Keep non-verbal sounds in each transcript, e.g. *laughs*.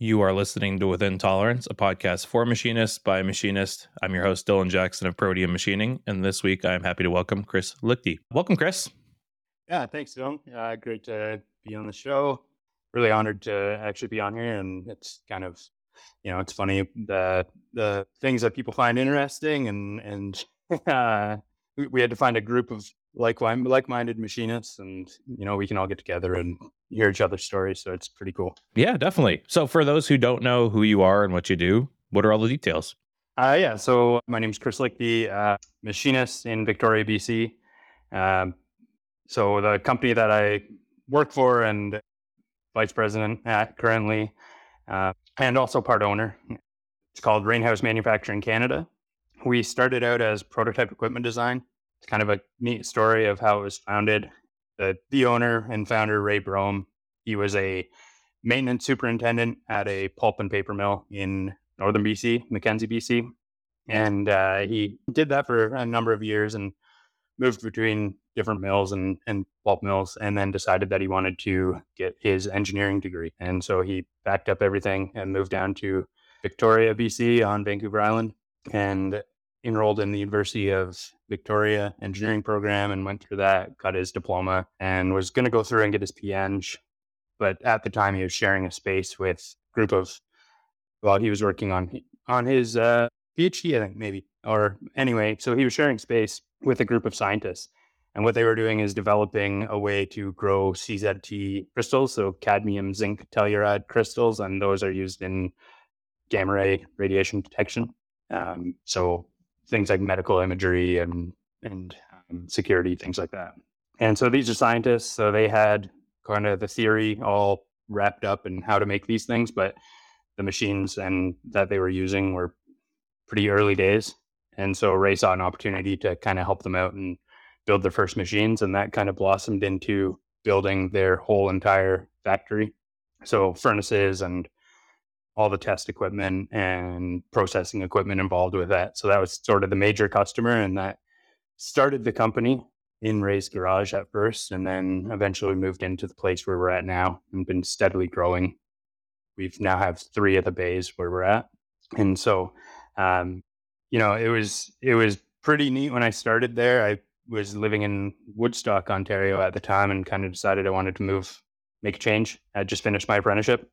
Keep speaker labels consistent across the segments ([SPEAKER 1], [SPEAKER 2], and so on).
[SPEAKER 1] You are listening to Within Tolerance, a podcast for machinists by a machinist. I'm your host, Dylan Jackson of Proteum Machining. And this week I'm happy to welcome Chris Lichty. Welcome, Chris.
[SPEAKER 2] Yeah, thanks, Dylan. Uh, great to be on the show. Really honored to actually be on here. And it's kind of, you know, it's funny the the things that people find interesting and and *laughs* uh, we had to find a group of like like-minded machinists and you know we can all get together and hear each other's stories so it's pretty cool.
[SPEAKER 1] Yeah definitely. So for those who don't know who you are and what you do what are all the details?
[SPEAKER 2] Uh, yeah so my name is chris lichty uh, machinist in victoria bc um, so the company that i work for and vice president at currently uh, and also part owner it's called rainhouse manufacturing canada. We started out as prototype equipment design it's kind of a neat story of how it was founded. The, the owner and founder, Ray Brome, he was a maintenance superintendent at a pulp and paper mill in northern BC, Mackenzie, BC. And uh, he did that for a number of years and moved between different mills and, and pulp mills and then decided that he wanted to get his engineering degree. And so he packed up everything and moved down to Victoria, BC on Vancouver Island and enrolled in the University of Victoria engineering program and went through that, got his diploma, and was going to go through and get his PEng. But at the time, he was sharing a space with a group of, well, he was working on on his uh, PhD, I think maybe, or anyway. So he was sharing space with a group of scientists, and what they were doing is developing a way to grow CZT crystals, so cadmium zinc telluride crystals, and those are used in gamma ray radiation detection. Um, so things like medical imagery and and um, security, things like that. And so these are scientists, so they had kind of the theory all wrapped up and how to make these things, but the machines and that they were using were pretty early days. And so Ray saw an opportunity to kind of help them out and build their first machines, and that kind of blossomed into building their whole entire factory. So furnaces and all the test equipment and processing equipment involved with that. So that was sort of the major customer, and that started the company in Ray's garage at first, and then eventually moved into the place where we're at now and been steadily growing. We've now have three of the bays where we're at, and so um, you know it was it was pretty neat when I started there. I was living in Woodstock, Ontario at the time, and kind of decided I wanted to move, make a change. I just finished my apprenticeship,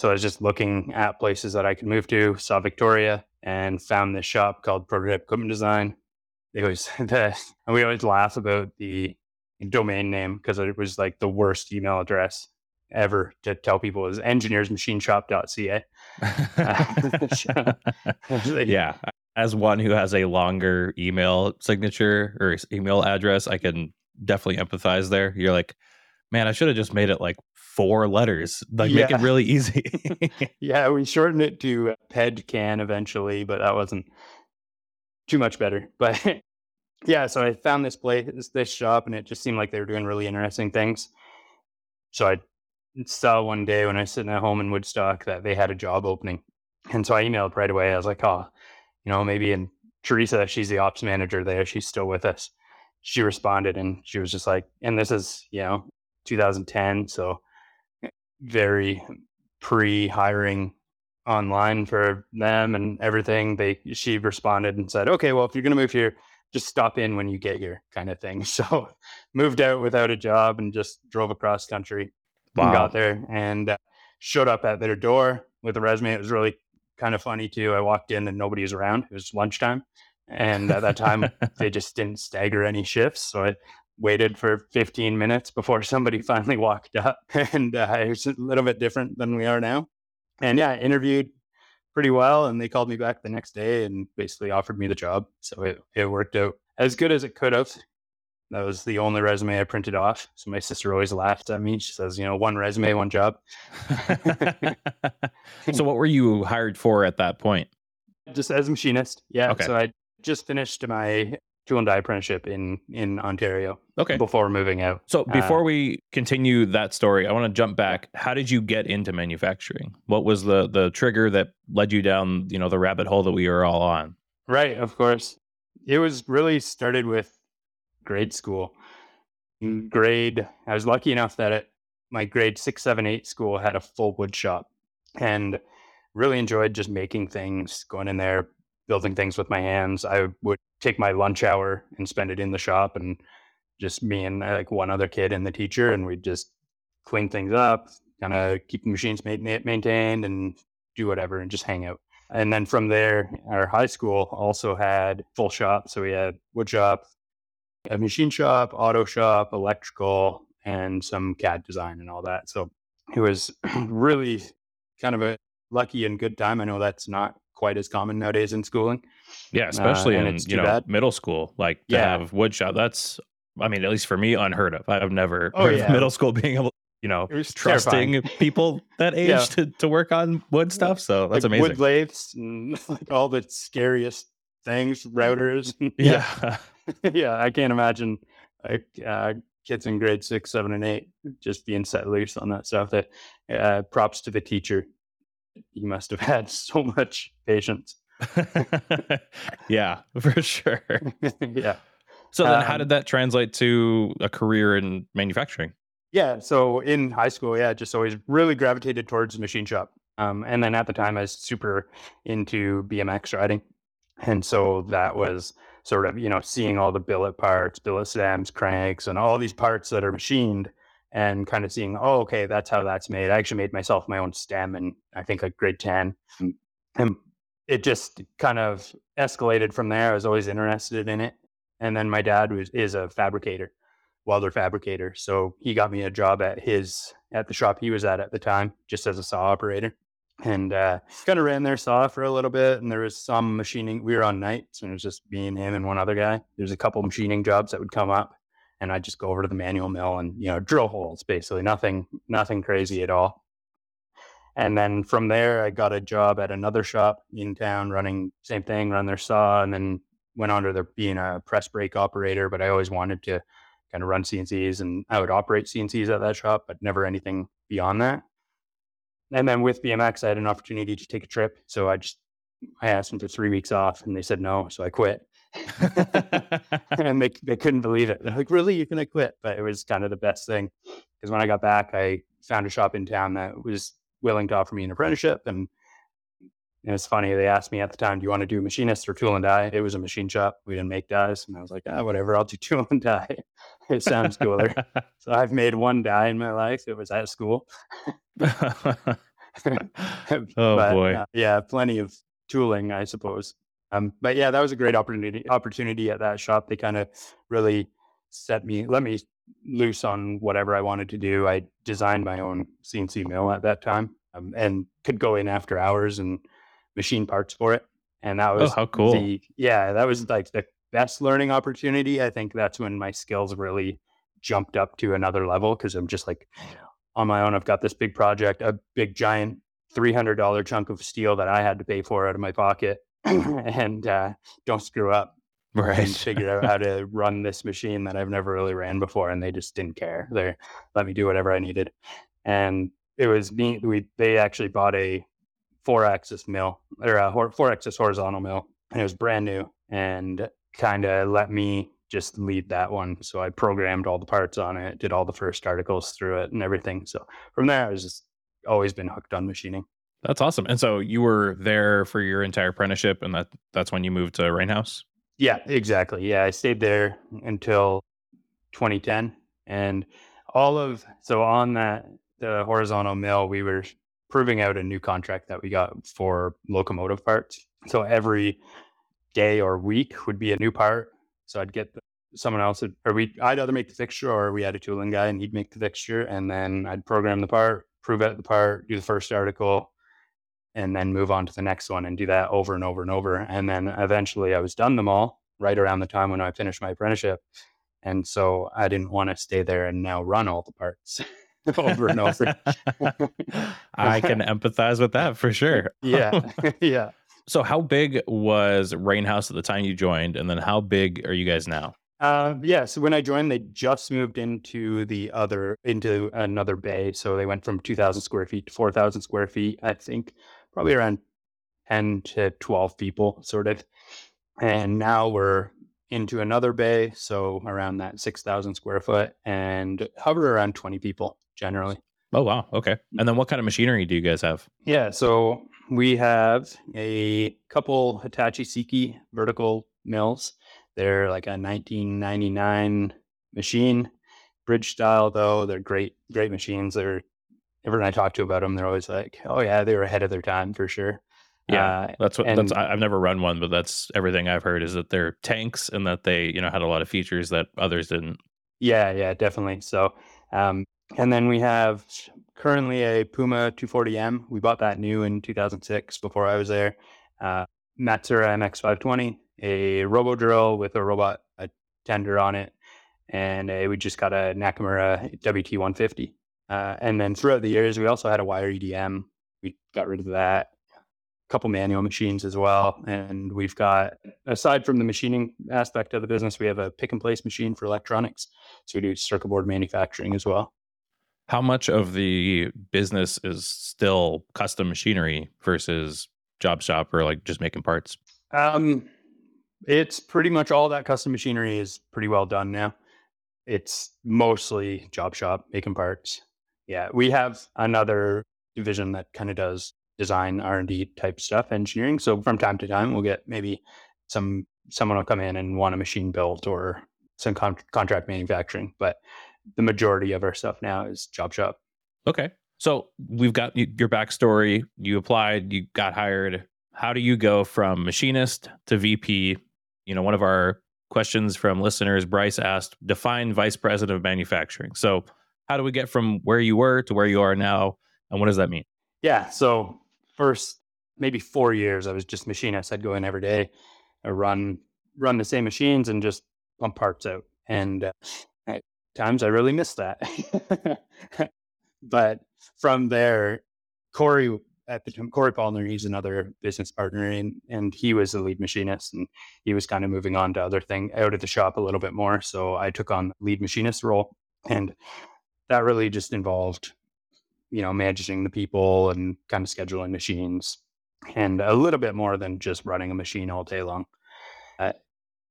[SPEAKER 2] so I was just looking at places that I could move to, saw Victoria, and found this shop called Prototype Equipment Design. It was *laughs* the, and we always laugh about the domain name because it was like the worst email address ever to tell people is engineersmachineshop.ca. *laughs* *laughs*
[SPEAKER 1] yeah. As one who has a longer email signature or email address, I can definitely empathize there. You're like, man, I should have just made it like four letters, like yeah. make it really easy. *laughs*
[SPEAKER 2] yeah, we shortened it to PEDCAN eventually, but that wasn't too much better. *laughs* But yeah, so I found this place, this shop, and it just seemed like they were doing really interesting things. So I saw one day when I was sitting at home in Woodstock that they had a job opening. And so I emailed right away. I was like, oh, you know, maybe and Teresa, she's the ops manager there. She's still with us. She responded and she was just like, and this is, you know, 2010. So very pre-hiring online for them and everything. They she responded and said, "Okay, well, if you're going to move here, just stop in when you get here," kind of thing. *laughs* So moved out without a job and just drove across country wow. and got there and uh, showed up at their door with a resume. It was really kind of funny too. I walked in and nobody was around. It was lunchtime. And at that time, *laughs* they just didn't stagger any shifts. So I waited for 15 minutes before somebody *laughs* finally walked up. And uh, it was a little bit different than we are now. And yeah, interviewed pretty well. And they called me back the next day and basically offered me the job. So it, it worked out as good as it could have. That was the only resume I printed off. So my sister always laughed at me. She says, you know, one resume, one job. *laughs*
[SPEAKER 1] so what were you hired for at that point?
[SPEAKER 2] Just as a machinist. Yeah. Okay. So I just finished my tool and die apprenticeship in in Ontario.
[SPEAKER 1] Okay.
[SPEAKER 2] Before moving out.
[SPEAKER 1] So before uh, we continue that story, I want to jump back. How did you get into manufacturing? What was the the trigger that led you down, you know, the rabbit hole that we were all on?
[SPEAKER 2] Right, of course. It was really started with grade school. In grade, I was lucky enough that it, my grade six, seven, eight school had a full wood shop. and really enjoyed just making things, going in there, building things with my hands. I would take my lunch hour and spend it in the shop and just me and uh, like one other kid and the teacher, and we'd just clean things up, kind of keep the machines maintained and do whatever and just hang out. And then from there, our high school also had full shop. So we had wood shop, a machine shop, auto shop, electrical, and some CAD design and all that. So it was *clears throat* really kind of a lucky and good time. I know that's not quite as common nowadays in schooling.
[SPEAKER 1] Yeah, especially uh, in you know bad. middle school, like to yeah. have wood shop. That's I mean, at least for me, unheard of. I've never oh, heard yeah. of middle school being able, you know, trusting terrifying. people that *laughs* age yeah. to, to work on wood stuff. So that's
[SPEAKER 2] like
[SPEAKER 1] amazing.
[SPEAKER 2] Wood lathes and *laughs* like all the scariest things, routers. *laughs*
[SPEAKER 1] yeah,
[SPEAKER 2] yeah. I can't imagine like uh, kids in grade six, seven, and eight just being set loose on that stuff. That uh, props to the teacher. He must have *laughs* had so much patience. *laughs*
[SPEAKER 1] yeah, for sure. *laughs*
[SPEAKER 2] yeah.
[SPEAKER 1] So then, um, how did that translate to a career in manufacturing?
[SPEAKER 2] Yeah, so in high school, yeah, just always really gravitated towards machine shop. Um, and then at the time, I was super into BMX riding, and so that was sort of you know seeing all the billet parts, billet stems, cranks, and all these parts that are machined, and kind of seeing, oh, okay, that's how that's made. I actually made myself my own stem, and I think like grade ten, and it just kind of escalated from there. I was always interested in it, and then my dad was is a fabricator, welder fabricator. So he got me a job at his at the shop he was at at the time, just as a saw operator. And uh, kind of ran their saw for a little bit, and there was some machining. We were on nights, and it was just me and him and one other guy. There's a couple machining jobs that would come up, and I'd just go over to the manual mill and you know drill holes, basically nothing, nothing crazy at all. And then from there, I got a job at another shop in town, running same thing, run their saw, and then went on to the, being a press brake operator, but I always wanted to kind of run CNCs and I would operate CNCs at that shop, but never anything beyond that. And then with BMX, I had an opportunity to take a trip. So I just, I asked them for three weeks off and they said no. So I quit. *laughs* and they, they couldn't believe it. They're like, really? You're going to quit? But it was kind of the best thing because when I got back, I found a shop in town that was willing to offer me an apprenticeship and and it's funny, they asked me at the time, do you want to do machinist or tool and die? It was a machine shop. We didn't make dies. And I was like, ah, whatever, I'll do *laughs* tool and die. it sounds cooler. *laughs* so I've made one die in my life. It was at school.
[SPEAKER 1] oh, but, boy. Uh,
[SPEAKER 2] yeah, plenty of tooling, I suppose. Um, but yeah, that was a great opportunity opportunity at that shop. They kind of really set me, let me loose on whatever I wanted to do. I designed my own CNC mill at that time um, and could go in after hours and machine parts for it. And that oh, was
[SPEAKER 1] oh, how cool.
[SPEAKER 2] The, yeah, that was like the best learning opportunity. I think that's when my skills really jumped up to another level because I'm just like on my own. I've got this big project, a big giant $300 chunk of steel that I had to pay for out of my pocket. *laughs* and uh, don't screw up. *laughs*
[SPEAKER 1] Right.
[SPEAKER 2] And figure out how to run this machine that I've never really ran before. And they just didn't care. They let me do whatever I needed. And it was neat. We, they actually bought a four axis mill or a four axis horizontal mill, and it was brand new and kind of let me just lead that one. So I programmed all the parts on it, did all the first articles through it, and everything. So from there, I was just always been hooked on machining.
[SPEAKER 1] That's awesome. And so you were there for your entire apprenticeship, and that that's when you moved to Rainhouse.
[SPEAKER 2] Yeah, exactly. Yeah, I stayed there until 2010, and all of so on that the horizontal mill, we were proving out a new contract that we got for locomotive parts. So every day or week would be a new part. So I'd get someone else, or we I'd either make the fixture or we had a tooling guy and he'd make the fixture, and then I'd program the part, prove out the part, do the first article, and then move on to the next one and do that over and over and over. And then eventually I was done them all right around the time when I finished my apprenticeship. And so I didn't want to stay there and now run all the parts. *laughs* over and over. *laughs*
[SPEAKER 1] I can empathize with that for sure. *laughs*
[SPEAKER 2] yeah. yeah.
[SPEAKER 1] So, how big was Rainhouse at the time you joined? And then, how big are you guys now?
[SPEAKER 2] Uh, yeah. So, when I joined, they just moved into the other, into another bay. So, they went from 2,000 square feet to 4,000 square feet, I think, probably around 10 to 12 people, sort of. And now we're into another bay, so around that 6,000 square foot, and hover around 20 people generally.
[SPEAKER 1] Oh wow, okay. And then what kind of machinery do you guys have?
[SPEAKER 2] Yeah, so we have a couple Hitachi Seiki vertical mills. They're like a 1999 machine, bridge style though. They're great, great machines. They're everyone I talk to about them, they're always like, "Oh yeah, they were ahead of their time for sure."
[SPEAKER 1] Yeah,
[SPEAKER 2] Uh,
[SPEAKER 1] that's what
[SPEAKER 2] and
[SPEAKER 1] that's. I've never run one, but that's everything I've heard is that they're tanks and that they, you know, had a lot of features that others didn't.
[SPEAKER 2] yeah, yeah, definitely. So, um, and then we have currently a Puma 240M. We bought that new in 2006 before I was there. Uh, Matsuura MX520, a robo drill with a robot a tender on it, and a, we just got a Nakamura WT150. Uh, and then throughout the years, we also had a wire EDM. We got rid of that. A couple manual machines as well, and we've got aside from the machining aspect of the business, we have a pick and place machine for electronics. So we do circuit board manufacturing as well.
[SPEAKER 1] How much of the business is still custom machinery versus job shop or like just making parts?
[SPEAKER 2] Um, it's pretty much all that custom machinery is pretty well done now. It's mostly job shop making parts. Yeah, we have another division that kind of does design R and D type stuff, engineering. So from time to time, we'll get maybe some someone will come in and want a machine built or some con- contract manufacturing. But the majority of our stuff now is job shop.
[SPEAKER 1] Okay. So we've got your backstory. You applied, you got hired. How do you go from machinist to VP? You know, one of our questions from listeners, Bryce asked, define vice president of manufacturing. So, how do we get from where you were to where you are now? And what does that mean?
[SPEAKER 2] Yeah. So first maybe four years, I was just machinist. I'd go in every day, I run run the same machines and just pump parts out. And uh, at times I really missed that. *laughs* but from there, Corey at the time, Corey Paulner, he's another business partner, and and he was the lead machinist, and he was kind of moving on to other thing out of the shop a little bit more. So I took on lead machinist role, and that really just involved you know, managing the people and kind of scheduling machines and a little bit more than just running a machine all day long. Uh,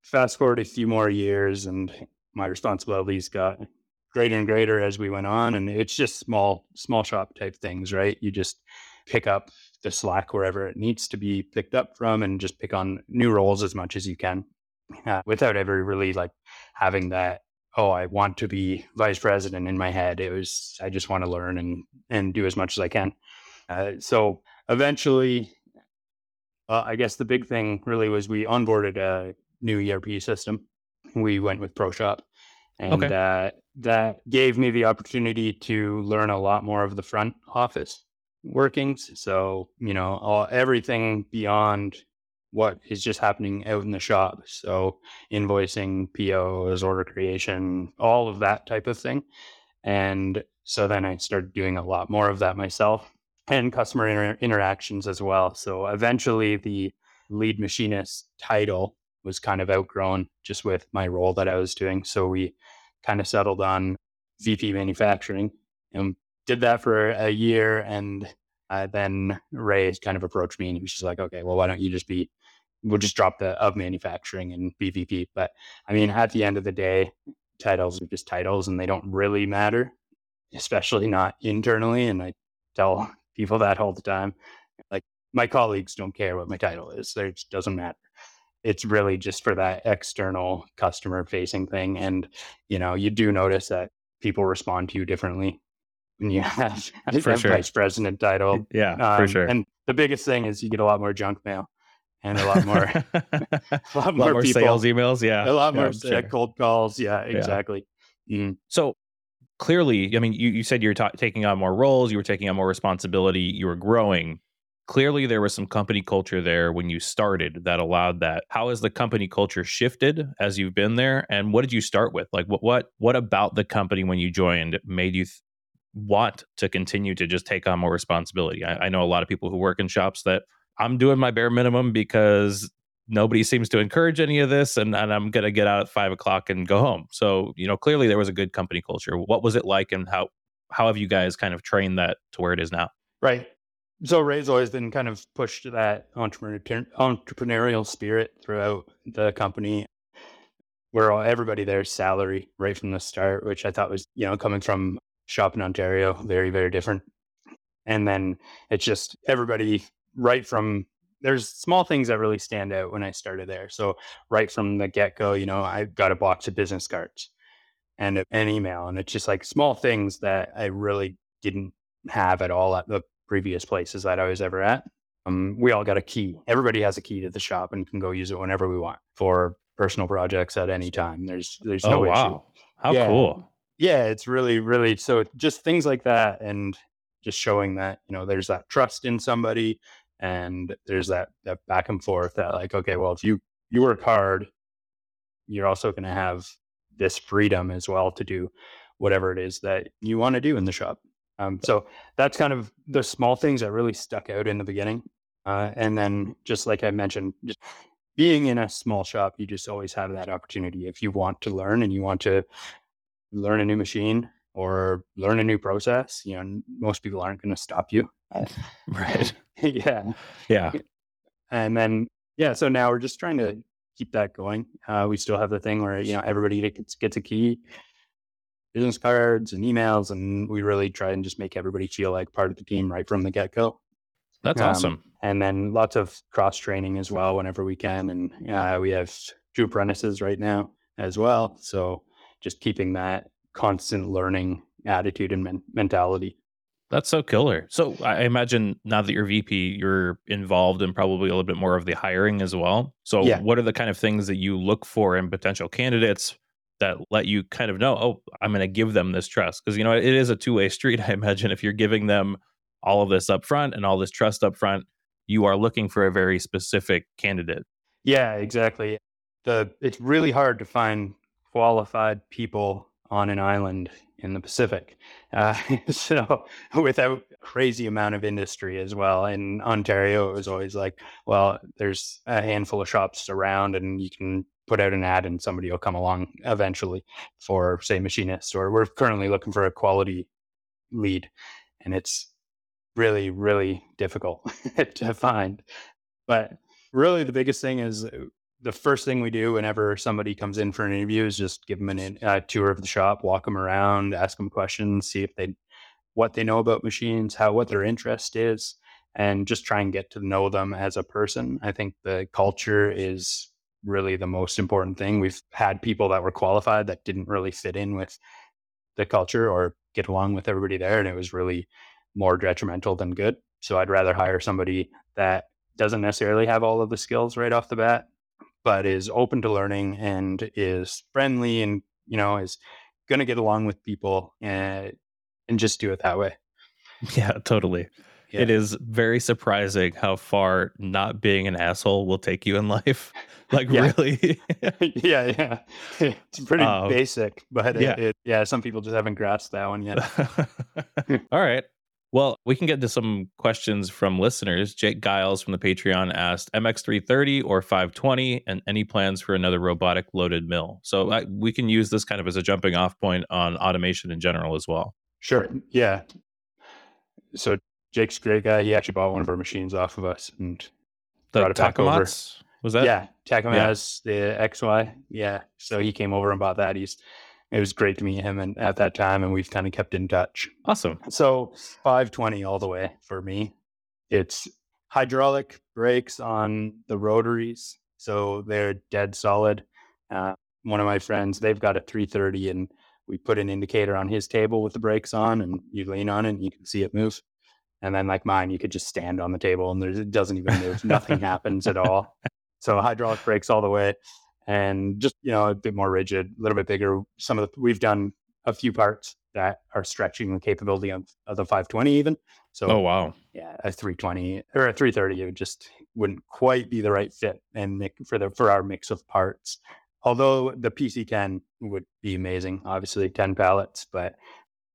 [SPEAKER 2] fast forward a few more years and my responsibilities got greater and greater as we went on. And it's just small, small shop type things, right? You just pick up the slack wherever it needs to be picked up from and just pick on new roles as much as you can uh, without ever really like having that oh, I want to be vice president in my head. It was, I just want to learn and, and do as much as I can. Uh, so eventually, uh, I guess the big thing really was we onboarded a new ERP system. We went with ProShop. And
[SPEAKER 1] Okay.
[SPEAKER 2] uh, that gave me the opportunity to learn a lot more of the front office workings. So, you know, all, everything beyond what is just happening out in the shop. So, invoicing, POs, order creation, all of that type of thing. And so then I started doing a lot more of that myself and customer inter- interactions as well. So eventually the lead machinist title was kind of outgrown just with my role that I was doing. So we kind of settled on VP manufacturing and did that for a year. And uh, then Ray kind of approached me and he was just like, okay, well, why don't you just be we'll just drop the of manufacturing and BVP. But I mean, at the end of the day, titles are just titles and they don't really matter, especially not internally. And I tell people that all the time. Like my colleagues don't care what my title is. It just doesn't matter. It's really just for that external customer facing thing. And, you know, you do notice that people respond to you differently when you *laughs* have a
[SPEAKER 1] For sure.
[SPEAKER 2] vice president title.
[SPEAKER 1] Yeah, for
[SPEAKER 2] Um,
[SPEAKER 1] sure.
[SPEAKER 2] And the biggest thing is you get a lot more junk mail and a lot more *laughs* *laughs*
[SPEAKER 1] a
[SPEAKER 2] lot more,
[SPEAKER 1] more
[SPEAKER 2] people,
[SPEAKER 1] sales emails. Yeah,
[SPEAKER 2] a lot
[SPEAKER 1] yeah,
[SPEAKER 2] more
[SPEAKER 1] sure.
[SPEAKER 2] cold calls. Yeah, exactly. Mm.
[SPEAKER 1] So clearly, I mean, you, you said you're ta- taking on more roles, you were taking on more responsibility, you were growing. Clearly, there was some company culture there when you started that allowed that. How has the company culture shifted as you've been there, and what did you start with? Like, what what what about the company when you joined made you th- want to continue to just take on more responsibility? I, I know a lot of people who work in shops that I'm doing my bare minimum because nobody seems to encourage any of this and, and i'm going to get out at five o'clock and go home so you know clearly there was a good company culture what was it like and how how have you guys kind of trained that to where it is now
[SPEAKER 2] Right. So Ray's always been kind of pushed to that entrepreneur, entrepreneurial spirit throughout the company, where all, everybody there's salary right from the start, which I thought was, you know, coming from shop in Ontario, very, very different. And then it's just everybody right from there's small things that really stand out when I started there. So right from the get go, you know, I got a box of business cards and an email, and it's just like small things that I really didn't have at all at the previous places that I was ever at. Um, we all got a key. Everybody has a key to the shop and can go use it whenever we want for personal projects at any time. There's there's
[SPEAKER 1] oh
[SPEAKER 2] no
[SPEAKER 1] wow,
[SPEAKER 2] issue.
[SPEAKER 1] how
[SPEAKER 2] Yeah.
[SPEAKER 1] cool!
[SPEAKER 2] Yeah, it's really really so just things like that and just showing that you know there's that trust in somebody and there's that that back and forth that like okay well if you you work hard you're also going to have this freedom as well to do whatever it is that you want to do in the shop. Um, so that's kind of the small things that really stuck out in the beginning uh, and then just like i mentioned just being in a small shop you just always have that opportunity. If you want to learn and you want to learn a new machine or learn a new process you know most people aren't going to stop you.
[SPEAKER 1] Right? *laughs* *laughs*
[SPEAKER 2] yeah.
[SPEAKER 1] Yeah.
[SPEAKER 2] and then yeah so now we're just trying to keep that going. Uh, we still have the thing where you know everybody gets, gets a key business cards and emails and we really try and just make everybody feel like part of the team right from the get-go.
[SPEAKER 1] That's
[SPEAKER 2] Um,
[SPEAKER 1] awesome.
[SPEAKER 2] and then lots of cross training as well whenever we can and uh, we have two apprentices right now as well so just keeping that constant learning attitude and men- mentality
[SPEAKER 1] That's so killer. So I imagine now that you're VP, you're involved in probably a little bit more of the hiring as well. So
[SPEAKER 2] Yeah.
[SPEAKER 1] what are the kind of things that you look for in potential candidates that let you kind of know, oh, I'm going to give them this trust? Because you know it is a two way *laughs* street. I imagine if you're giving them all of this up front and all this trust up front, you are looking for a very specific candidate.
[SPEAKER 2] Yeah, exactly. The it's really hard to find qualified people on an island in the Pacific. Uh, *laughs* so without crazy amount of industry as well. In Ontario, it was always like, well, there's a handful of shops around, and you can put out an ad, and somebody will come along eventually for, say, machinist. Or we're currently looking for a quality lead, and it's really, really difficult *laughs* to find. But really, the biggest thing is uh, the first thing we do whenever somebody comes in for an interview is just give them in, uh, tour of the shop, walk them around, ask them questions, see if they what they know about machines, how what their interest is, and just try and get to know them as a person. I think the culture is really the most important thing. We've had people that were qualified that didn't really fit in with the culture or get along with everybody there, and it was really more detrimental than good. So I'd rather hire somebody that doesn't necessarily have all of the skills right off the bat, but is open to learning and is friendly and you know is going to get along with people and and just do it that way.
[SPEAKER 1] Yeah, totally.
[SPEAKER 2] Yeah.
[SPEAKER 1] It is very surprising how far not being an asshole will take you in life. *laughs* Like
[SPEAKER 2] Yeah.
[SPEAKER 1] really. *laughs*
[SPEAKER 2] yeah, yeah. It's pretty
[SPEAKER 1] Um,
[SPEAKER 2] basic, but
[SPEAKER 1] yeah.
[SPEAKER 2] it, it, yeah, some people just haven't grasped that one yet. *laughs*
[SPEAKER 1] All right. Well, we can get to some questions from listeners. Jake Giles from the Patreon asked MX330 or 520 and any plans for another robotic loaded mill. So I, we can use this kind of as a jumping off point on automation in general as well.
[SPEAKER 2] Sure. Yeah. So Jake's a great guy. He actually bought one of our machines off of us and
[SPEAKER 1] The
[SPEAKER 2] Brought it back over.
[SPEAKER 1] Was that?
[SPEAKER 2] yeah, Tacom has the XY. Yeah. So he came over and bought that. He's it was great to meet him and at that time and we've kind of kept in touch.
[SPEAKER 1] Awesome.
[SPEAKER 2] So 520 all the way for me. It's hydraulic brakes on the rotaries, so they're dead solid. Uh, one of my friends, they've got a 330, and we put an indicator on his table with the brakes on, and you lean on it, and you can see it move. And then, like mine, you could just stand on the table, and there's, it doesn't even move. Nothing *laughs* happens at all. So hydraulic brakes all the way, and just you know a bit more rigid, a little bit bigger. Some of the we've done a few parts that are stretching the capability of, of the 520 even. So
[SPEAKER 1] Oh wow.
[SPEAKER 2] yeah, a 320 or a 330 it would just wouldn't quite be the right fit and for the for our mix of parts. Although the PC10 would be amazing, obviously 10 pallets, but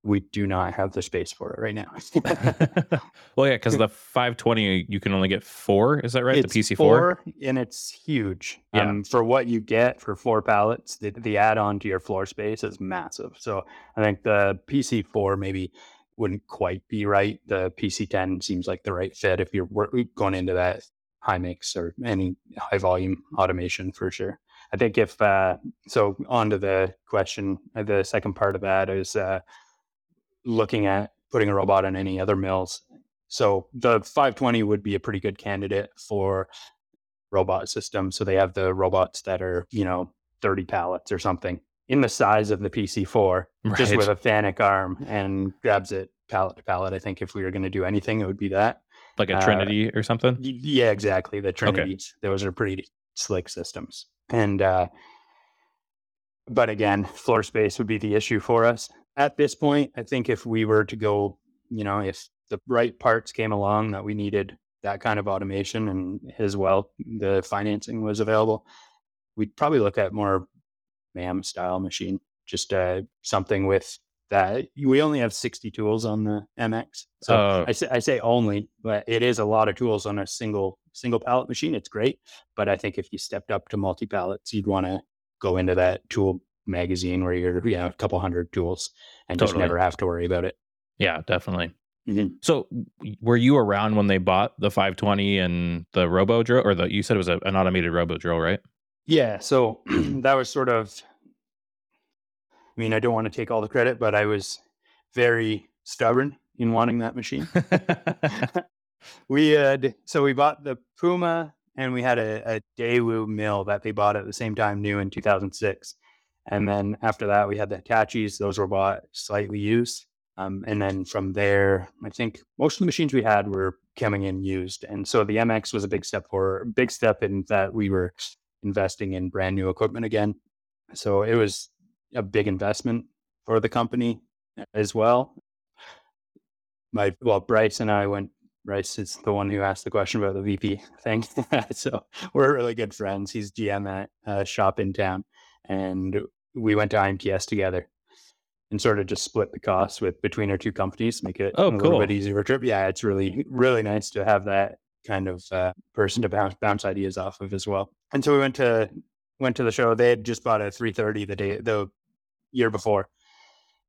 [SPEAKER 2] we do not have the space for it right now. *laughs*
[SPEAKER 1] well, yeah, because the 520 you can only get four. Is that right?
[SPEAKER 2] It's
[SPEAKER 1] the PC4.
[SPEAKER 2] four, and it's huge.
[SPEAKER 1] Yeah.
[SPEAKER 2] Um, for what you get for four pallets, the, the add-on to your floor space is massive. So I think the PC4 maybe wouldn't quite be right. The PC10 seems like the right fit if you're going into that high mix or any high volume automation for sure. I think if uh, so, on to the question, uh, the second part of that is uh, looking at putting a robot on any other mills. So the 520 would be a pretty good candidate for robot system. So they have the robots that are, you know, 30 pallets or something in the size of the PC4, right. just with a FANUC arm and grabs it pallet to pallet. I think if we were going to do anything, it would be that.
[SPEAKER 1] Like a uh, Trinity uh, or something?
[SPEAKER 2] Yeah, exactly. The Trinities. Okay. Those are pretty slick systems. And, uh, but again, floor space would be the issue for us. At this point, I think if we were to go, you know, if the right parts came along that we needed that kind of automation and as well the financing was available, we'd probably look at more MAM style machine, just uh, something with that. We only have 60 tools on the MX. So uh, I, say, I say only, but it is a lot of tools on a single single pallet machine. It's great. But I think if you stepped up to multi pallets, you'd want to go into that tool magazine where you're, yeah, a couple hundred tools and totally. just never have to worry about it.
[SPEAKER 1] Yeah, definitely. Mm-hmm. So, were you around when they bought the 520 and the robo drill, or the you said it was a, an automated robo drill, right?
[SPEAKER 2] Yeah. So *clears throat* that was sort of. I mean, I don't want to take all the credit, but I was very stubborn in wanting that machine. *laughs* *laughs* we had so we bought the Puma, and we had a, a Daewoo mill that they bought at the same time, new in 2006. And then after that, we had the Hitachis. Those were bought slightly used. Um, and then from there, I think most of the machines we had were coming in used. And so the MX was a big step for big step in that we were investing in brand new equipment again. So it was a big investment for the company as well. My well, Bryce and I went. Bryce is the one who asked the question about the VP *laughs* thing. *laughs* so we're really good friends. He's GM at a shop in town, and we went to IMTS together and sort of just split the costs with between our two companies, make it oh, a cool. little bit easier trip. Yeah, it's really really nice to have that kind of uh, person to bounce bounce ideas off of as well. And so we went to went to the show. They had just bought a 330 the day the year before,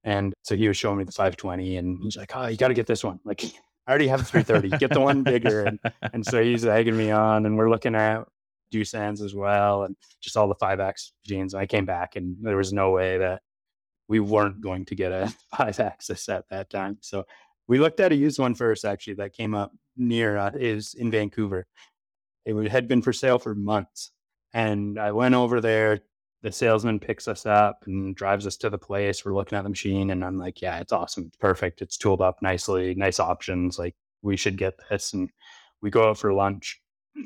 [SPEAKER 2] and so he was showing me the 520, and he's like, "Oh, you got to get this one." Like, I already have a 330. Get the one bigger, and and so he's egging me on, and we're looking at Doosans as well, and just all the five X jeans. I came back, and there was no way that we weren't going to get a *laughs* five axis at that time. So we looked at a used one first, actually, that came up near uh, is in Vancouver. It had been for sale for months. And I went over there. The salesman picks us up and drives us to the place. We're looking at the machine, and I'm like, yeah, it's awesome. It's perfect. It's tooled up nicely, nice options. Like, we should get this. And we go out for lunch,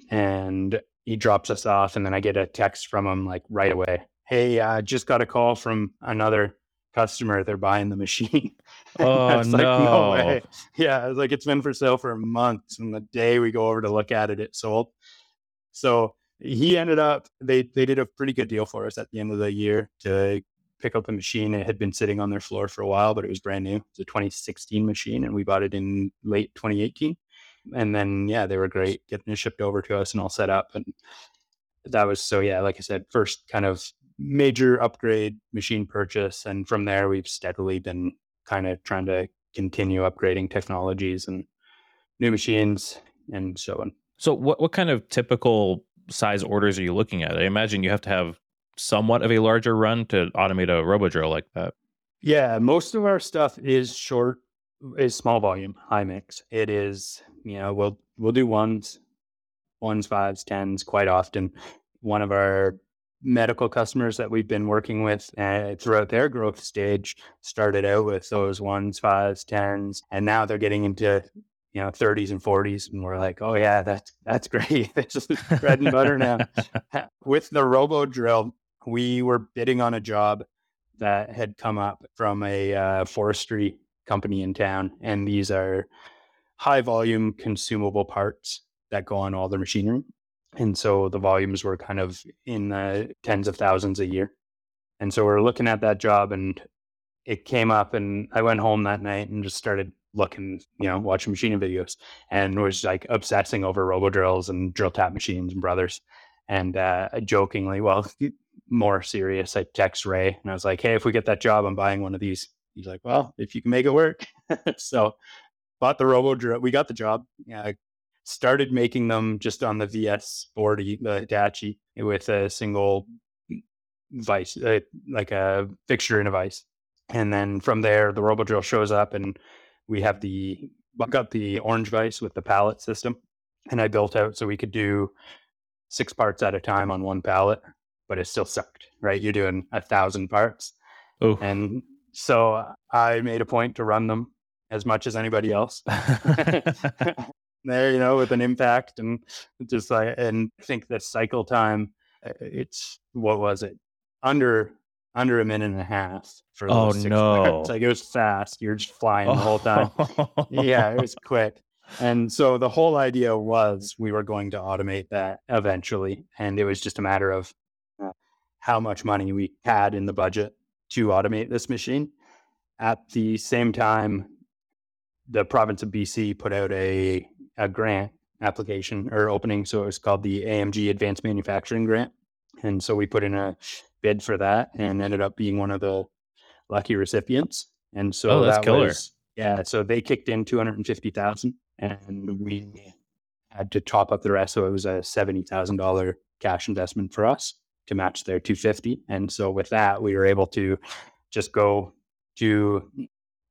[SPEAKER 2] and he drops us off. And then I get a text from him, like, right away. Hey, I uh, just got a call from another customer, they're buying the machine. *laughs*
[SPEAKER 1] Oh no. Like, no way.
[SPEAKER 2] Yeah, it's like it's been for sale for months. And the day we go over to look at it, it sold. So he ended up they they did a pretty good deal for us at the end of the year to pick up the machine. It had been sitting on their floor for a while, but it was brand new. It's a 2016 machine, and we bought it in late 2018. And then yeah, they were great getting it shipped over to us and all set up. And that was so yeah, like I said, first kind of major upgrade machine purchase. And from there, we've steadily been kind of trying to continue upgrading technologies and new machines and so on.
[SPEAKER 1] So, what, what kind of typical size orders are you looking at? I imagine you have to have somewhat of a larger run to automate a robo drill like that.
[SPEAKER 2] Yeah, most of our stuff is short, is small volume, high mix. It is, you know, we'll we'll do ones, ones, fives, tens quite often. One of our medical customers that we've been working with uh, throughout their growth stage started out with those ones, fives, tens, and now they're getting into you know 30s and 40s, and we're like, oh yeah, that's that's *laughs* great. this is bread and butter now. *laughs* with the robo drill, we were bidding on a job that had come up from a uh, forestry company in town, and these are high volume consumable parts that go on all the machinery. And so the volumes were kind of in the tens of thousands a year. And so we're looking at that job and it came up and I went home that night and just started looking, you know, watching machining videos and was like obsessing over robo drills and drill tap machines and brothers. And uh, jokingly, well, *laughs* more serious, I text Ray and I was like, hey, if we get that job, I'm buying one of these. He's like, well, if you can make it work. *laughs* so bought the robo drill. We got the job. Yeah, started making them just on the VS40, the Hitachi, with a single vice, uh, like a fixture and a vice. And then from there, the robo drill shows up and we have the, got the orange vice with the pallet system. And I built out so we could do six parts at a time on one pallet, but it still sucked, right? You're doing a thousand parts.
[SPEAKER 1] Oh,
[SPEAKER 2] And so I made a point to run them as much as anybody else. *laughs* *laughs* there, you know, with an impact and just like, and I think the cycle time, uh, it's what was it? Under under a minute and a half for
[SPEAKER 1] Oh,
[SPEAKER 2] those six
[SPEAKER 1] no.
[SPEAKER 2] parts. Like it was fast. You're just flying the whole time. *laughs* yeah, it was quick. And so the whole idea was we were going to automate that eventually, and it was just a matter of uh, how much money we had in the budget to automate this machine. At the same time, the province of BC put out a, a grant application or opening. So it was called the AMG Advanced Manufacturing Grant. And so we put in a bid for that and ended up being one of the lucky recipients. And so
[SPEAKER 1] Oh, that's
[SPEAKER 2] that
[SPEAKER 1] killer.
[SPEAKER 2] was, yeah, so they kicked in 250,000 and we had to top up the rest. So it was a $70,000 cash investment for us to match their 250. And so with that, we were able to just go to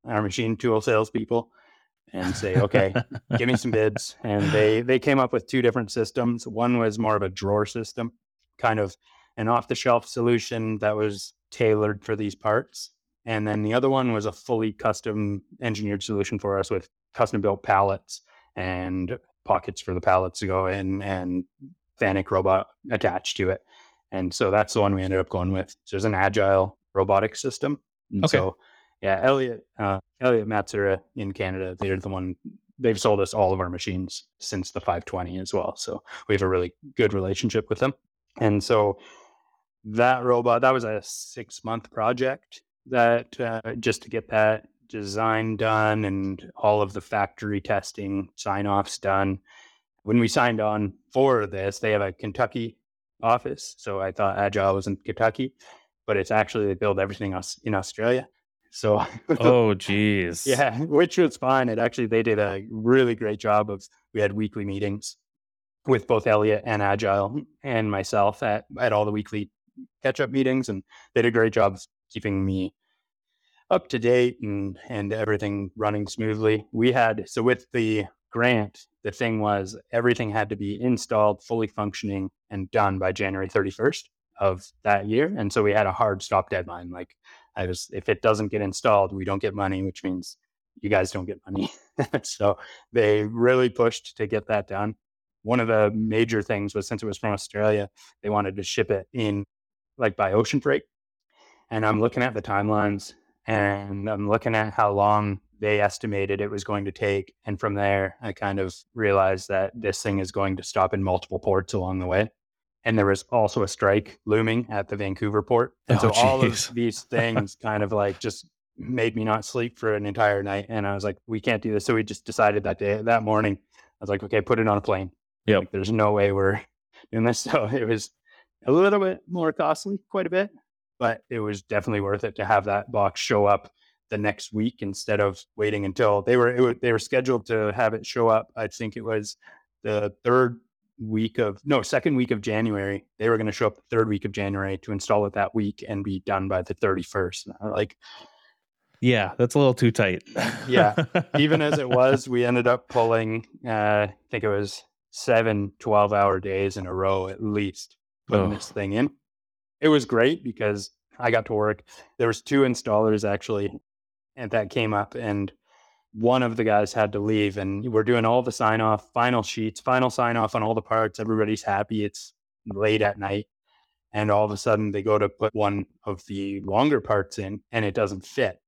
[SPEAKER 2] our machine tool salespeople and say, okay, give me some bids. And they they came up with two different systems. One was more of a drawer system, kind of an off the shelf solution that was tailored for these parts. And then the other one was a fully custom engineered solution for us with custom built pallets and pockets for the pallets to go in and FANUC robot attached to it. And so that's the one we ended up going with. So it's an agile robotic system. And
[SPEAKER 1] Okay.
[SPEAKER 2] So yeah, Elliott, uh, Elliott Matsuura in Canada, they're the one. They've sold us all of our machines since the 520 as well. So we have a really good relationship with them. And so that robot, that was a six month project that uh, just to get that design done and all of the factory testing sign offs done. When we signed on for this, they have a Kentucky office. So I thought Agile was in Kentucky, but it's actually they build everything in Australia. So *laughs*
[SPEAKER 1] oh, geez.
[SPEAKER 2] yeah, which was fine. It actually they did a really great job of we had weekly meetings with both Elliott and Agile and myself at at all the weekly catch up meetings and they did a great job of keeping me up to date and and everything running smoothly. We had so with the grant, the thing was everything had to be installed, fully functioning, and done by January 31st of that year. And so we had a hard stop deadline. Like I was if it doesn't get installed, we don't get money, which means you guys don't get money. *laughs* so they really pushed to get that done. One of the major things was since it was from Australia, they wanted to ship it in like by ocean freight. And I'm looking at the timelines and I'm looking at how long they estimated it was going to take. And from there, I kind of realized that this thing is going to stop in multiple ports along the way. And there was also a strike looming at the Vancouver port. And
[SPEAKER 1] Oh,
[SPEAKER 2] so all
[SPEAKER 1] geez.
[SPEAKER 2] of these *laughs* things kind of like just made me not sleep for an entire night. And I was like, we can't do this. So we just decided that day, that morning, I was like, okay, put it on a plane.
[SPEAKER 1] Yep.
[SPEAKER 2] Like, there's no way we're *laughs* doing this. *laughs* So it was a little bit more costly, quite a bit, but it was definitely worth it to have that box show up the next week instead of waiting until they were, it was, they were scheduled to have it show up. I think it was the third week of no second week of January. They were going to show up the third week of January to install it that week and be done by the 31st. Like
[SPEAKER 1] Yeah, that's a little too tight.
[SPEAKER 2] Yeah, even as it *laughs* was, we ended up pulling, uh, I think it was seven 12 hour days in a row at least putting
[SPEAKER 1] Oh.
[SPEAKER 2] this thing in. It was great because I got to work. There was two installers actually, and that came up and one of the guys had to leave and we're doing all the sign off, final sheets, final sign off on all the parts. Everybody's happy. It's late at night. And all of a sudden they go to put one of the longer parts in and it doesn't fit.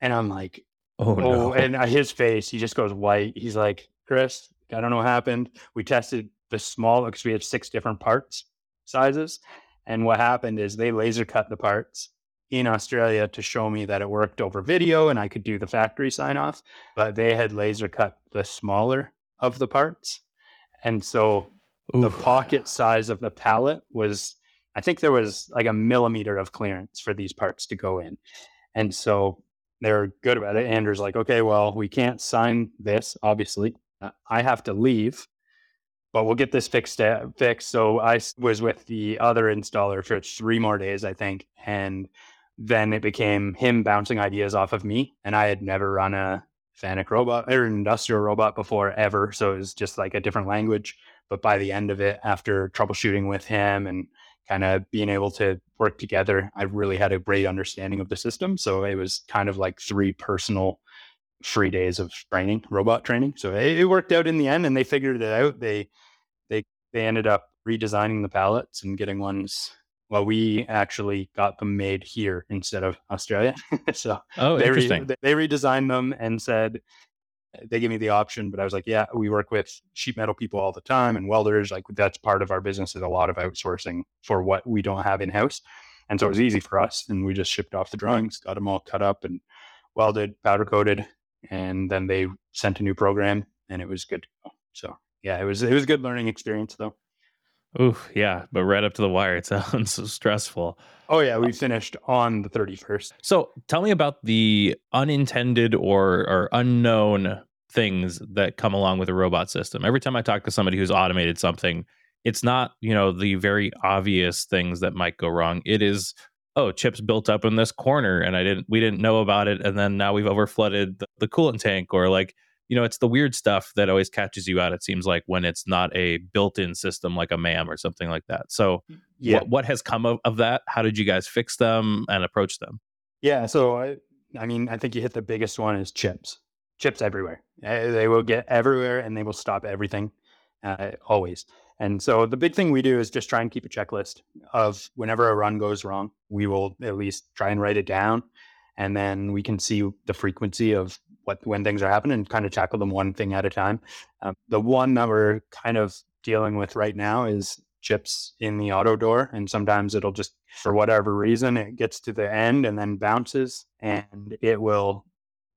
[SPEAKER 2] And I'm like,
[SPEAKER 1] oh,
[SPEAKER 2] Oh,
[SPEAKER 1] no.
[SPEAKER 2] and uh, his face, he just goes white. He's like, Chris, I don't know what happened. We tested the small because we have six different parts sizes. And what happened is they laser cut the parts in Australia to show me that it worked over video and I could do the factory sign off. But they had laser cut the smaller of the parts. And so the pocket size of the pallet was i think there was like a millimeter of clearance for these parts to go in and so they're good about it andrew's like okay well we can't sign this obviously i have to leave but we'll get this fixed uh, fixed so I was with the other installer for three more days i think and then it became him bouncing ideas off of me. And I had never run a Fanuc robot or an industrial robot before ever. So it was just like a different language. But by the end of it, after troubleshooting with him and kind of being able to work together, I really had a great understanding of the system. So it was kind of like three personal free days of training, robot training. So it, it worked out in the end and they figured it out. They they they ended up redesigning the pallets and getting ones well, we actually got them made here instead of Australia. *laughs* so
[SPEAKER 1] oh,
[SPEAKER 2] they,
[SPEAKER 1] interesting.
[SPEAKER 2] Re- they redesigned them and said uh, they gave me the option, but I was like, yeah, we work with sheet metal people all the time and welders. Like that's part of our business is a lot of outsourcing for what we don't have in house. And so it was easy for us. And we just shipped off the drawings, got them all cut up and welded, powder coated. And then they sent a new program and it was good to go. So yeah, it was, it was a good learning experience though.
[SPEAKER 1] Ooh, yeah, but right up to the wire. It *laughs* sounds so stressful.
[SPEAKER 2] Oh yeah, we finished on the 31st.
[SPEAKER 1] So tell me about the unintended or or unknown things that come along with a robot system. Every time I talk to somebody who's automated something, it's not, you know, the very obvious things that might go wrong. It is, oh, chips built up in this corner and I didn't we didn't know about it and then now we've overflooded the, the coolant tank or like you know, it's the weird stuff that always catches you out. It seems like when it's not a built-in system like a MAM or something like that. So, yeah. what, what has come of, of that? How did you guys fix them and approach them?
[SPEAKER 2] Yeah, so I, I mean, I think you hit the biggest one is chips. Chips everywhere. Eh, they will get everywhere, and they will stop everything, uh, always. And so the big thing we do is just try and keep a checklist of whenever a run goes wrong, we will at least try and write it down, and then we can see the frequency of what when things are happening and kind of tackle them one thing at a time. Um, the one that we're kind of dealing with right now is chips in the auto door, and sometimes it'll just for whatever reason it gets to the end and then bounces, and it will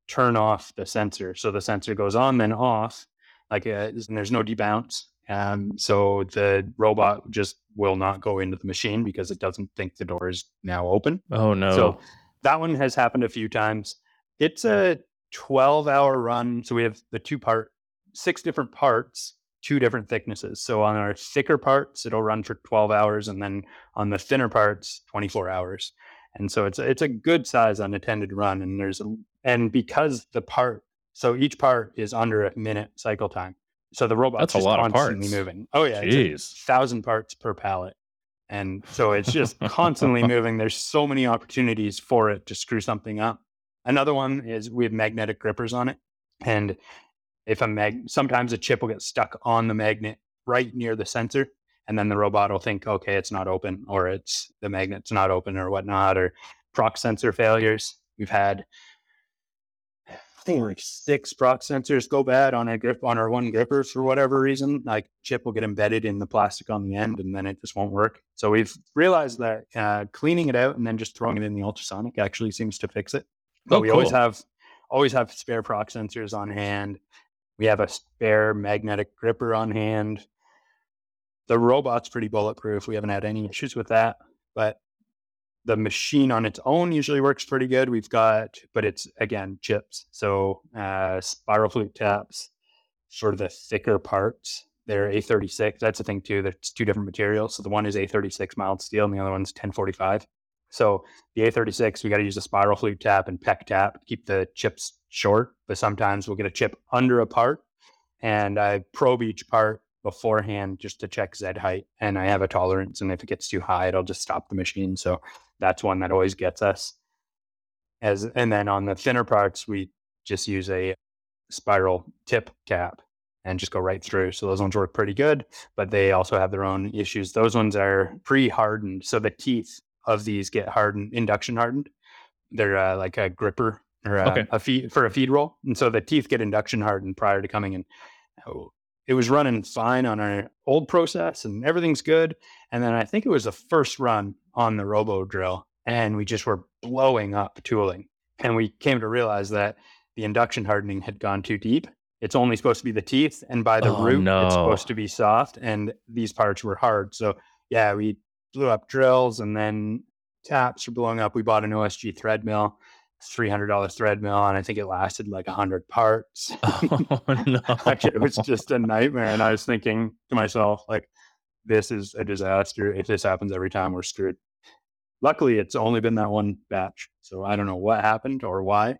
[SPEAKER 2] turn off the sensor. So the sensor goes on then off, like uh, and there's no debounce. Um, so the robot just will not go into the machine because it doesn't think the door is now open.
[SPEAKER 1] Oh no!
[SPEAKER 2] So that one has happened a few times. It's a 12 hour run. So we have the two part, six different parts, two different thicknesses. So on our thicker parts, it'll run for 12 hours. And then on the thinner parts, 24 hours. And so it's, it's a good size unattended run. And there's, a, and because the part, so each part is under a minute cycle time. So the robot's
[SPEAKER 1] That's a lot
[SPEAKER 2] constantly
[SPEAKER 1] of parts.
[SPEAKER 2] moving. Oh yeah.
[SPEAKER 1] Jeez.
[SPEAKER 2] thousand parts per pallet. And so it's just constantly *laughs* moving. There's so many opportunities for it to screw something up. Another one is we have magnetic grippers on it. And if a mag, sometimes a chip will get stuck on the magnet right near the sensor. And then the robot will think, okay, it's not open or it's the magnet's not open or whatnot, or prox sensor failures. We've had, I think like six prox sensors go bad on a grip on our one gripper for whatever reason. Like chip will get embedded in the plastic on the end and then it just won't work. So we've realized that uh, cleaning it out and then just throwing it in the ultrasonic actually seems to fix it. But oh, we cool. always have always have spare prox sensors on hand. We have a spare magnetic gripper on hand. The robot's pretty bulletproof. We haven't had any issues with that. But the machine on its own usually works pretty good. We've got, but it's again chips. So uh, spiral flute taps for the thicker parts. They're A36. That's the thing too. There's two different materials. So the one is A36 mild steel, and the other one's 1045. So the A36, we got to use a spiral flute tap and peck tap to keep the chips short. But sometimes we'll get a chip under a part, and I probe each part beforehand just to check Z height. And I have a tolerance, and if it gets too high, it'll just stop the machine. So that's one that always gets us. As and then on the thinner parts, we just use a spiral tip tap and just go right through. So those ones work pretty good, but they also have their own issues. Those ones are pre-hardened, so the teeth of these get hardened, induction hardened. They're uh, like a gripper or a, okay. a, feed for a feed roll, and so the teeth get induction hardened prior to coming in. Oh, it was running fine on our old process, and everything's good. And then I think it was the first run on the Robo drill, and we just were blowing up tooling, and we came to realize that the induction hardening had gone too deep. It's only supposed to be the teeth, and by the
[SPEAKER 1] oh,
[SPEAKER 2] root,
[SPEAKER 1] no.
[SPEAKER 2] it's supposed to be soft. And these parts were hard. So yeah, we blew up drills and then taps are blowing up. We bought an OSG thread mill, $300 thread mill, and I think it lasted like 100 parts. *laughs*
[SPEAKER 1] Oh, no. *laughs*
[SPEAKER 2] Actually, it was just a nightmare. And I was thinking to myself, like, this is a disaster. If this happens every time, we're screwed. luckily, it's only been that one batch. So I don't know what happened or why.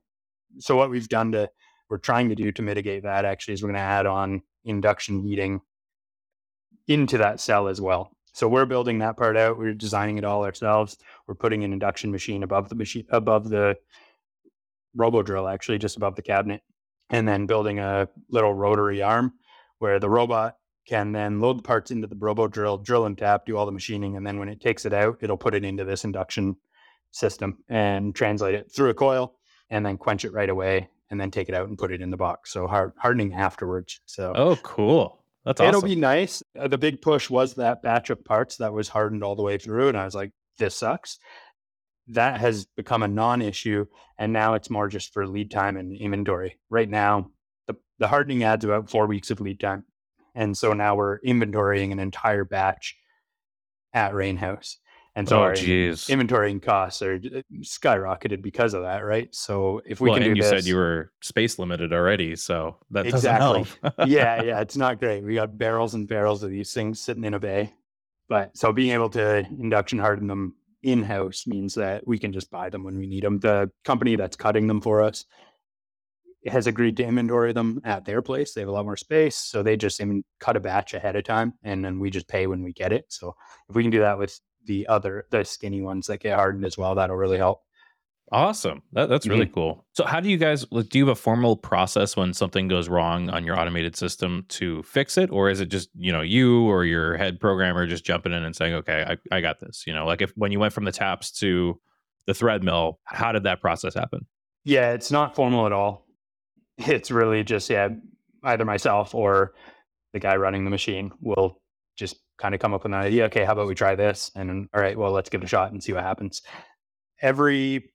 [SPEAKER 2] So what we've done to we're trying to do to mitigate that actually is we're going to add on induction heating into that cell as well. So we're building that part out. We're designing it all ourselves. We're putting an induction machine above the machine above the robo drill, actually just above the cabinet, and then building a little rotary arm where the robot can then load the parts into the robo drill, drill and tap, do all the machining, and then when it takes it out, it'll put it into this induction system and translate it through a coil and then quench it right away and then take it out and put it in the box. So hard, hardening afterwards. So
[SPEAKER 1] oh, cool. That's awesome.
[SPEAKER 2] It'll be nice. Uh, the big push was that batch of parts that was hardened all the way through, and I was like, "This sucks." That has become a non-issue, and now it's more just for lead time and inventory. Right now, the the hardening adds about four weeks of lead time, and so now we're inventorying an entire batch at Rainhouse. And so
[SPEAKER 1] oh,
[SPEAKER 2] our
[SPEAKER 1] geez.
[SPEAKER 2] inventory and costs are uh, skyrocketed because of that, right? So if we
[SPEAKER 1] well,
[SPEAKER 2] can
[SPEAKER 1] and
[SPEAKER 2] do
[SPEAKER 1] you
[SPEAKER 2] this,
[SPEAKER 1] said you were space limited already, so that
[SPEAKER 2] exactly.
[SPEAKER 1] doesn't help. *laughs*
[SPEAKER 2] yeah, yeah, it's not great. We got barrels and barrels of these things sitting in a bay, but so being able to induction harden them in house means that we can just buy them when we need them. The company that's cutting them for us has agreed to inventory them at their place. They have a lot more space, so they just cut a batch ahead of time, and then we just pay when we get it. So if we can do that with the other the skinny ones that get hardened as well, that'll really help.
[SPEAKER 1] Awesome. That, that's really
[SPEAKER 2] Mhm.
[SPEAKER 1] cool. So, how do you guys like, do you have a formal process when something goes wrong on your automated system to fix it? Or is it just, you know, you or your head programmer just jumping in and saying, okay, I, I got this? You know, like if when you went from the taps to the thread mill, how did that process happen?
[SPEAKER 2] Yeah, it's not formal at all. It's really just yeah, either myself or the guy running the machine will just kind of come up with an idea. Okay, how about we try this? And all right, well, let's give it a shot and see what happens. Every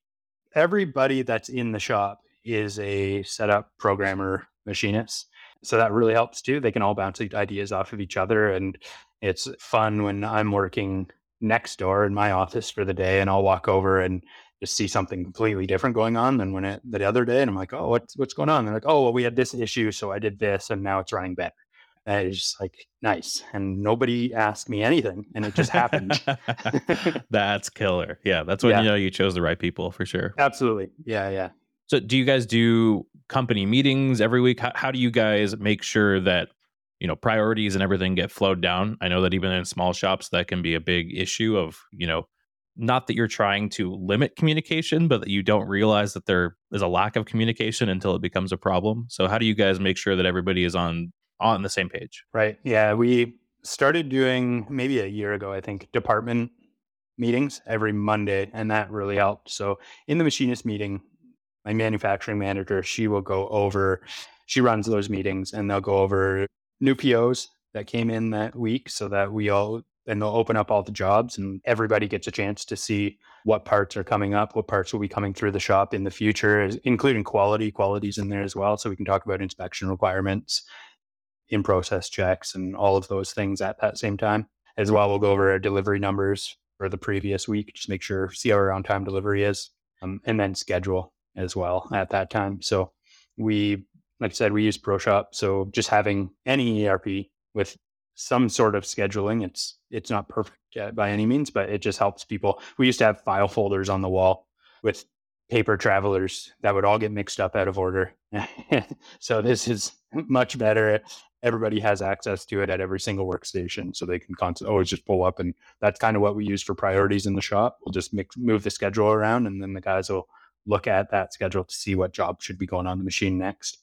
[SPEAKER 2] everybody that's in the shop is a setup programmer machinist. So that really helps too. They can all bounce ideas off of each other and it's fun when I'm working next door in my office for the day and I'll walk over and just see something completely different going on than when it the other day and I'm like, "Oh, what's what's going on?" And they're like, "Oh, well, we had this issue, so I did this and now it's running better." And it's just like nice. And nobody asked me anything and it just happened. *laughs*
[SPEAKER 1] that's killer. Yeah, that's when
[SPEAKER 2] Yeah.
[SPEAKER 1] you know you chose the right people for sure.
[SPEAKER 2] Absolutely. Yeah, yeah.
[SPEAKER 1] So, do you guys do company meetings every week? How, how do you guys make sure that you know priorities and everything get flowed down? I know that even in small shops, that can be a big issue. Of you know, not that you're trying to limit communication, but that you don't realize that there is a lack of communication until it becomes a problem. So, how do you guys make sure that everybody is on on the same page?
[SPEAKER 2] Right. Yeah. We started doing maybe a year ago, I think, department meetings every Monday, and that really helped. So in the machinist meeting, my manufacturing manager, she will go over, she runs those meetings and they'll go over new POs that came in that week so that we all and they'll open up all the jobs and everybody gets a chance to see what parts are coming up, what parts will be coming through the shop in the future, including quality. Quality's in there as well. So we can talk about inspection requirements, in process checks, and all of those things at that same time. As well, we'll go over our delivery numbers for the previous week, just make sure, see how our on time delivery is, um, and then schedule as well at that time. So we, like I said, we use ProShop. So just having any ERP with some sort of scheduling, it's it's not perfect by any means, but it just helps people. We used to have file folders on the wall with paper travelers that would all get mixed up out of order. *laughs* so this is much better. Everybody has access to it at every single workstation, so they can constantly always just pull up. And that's kind of what we use for priorities in the shop. We'll just mix, move the schedule around, and then the guys will look at that schedule to see what job should be going on the machine next.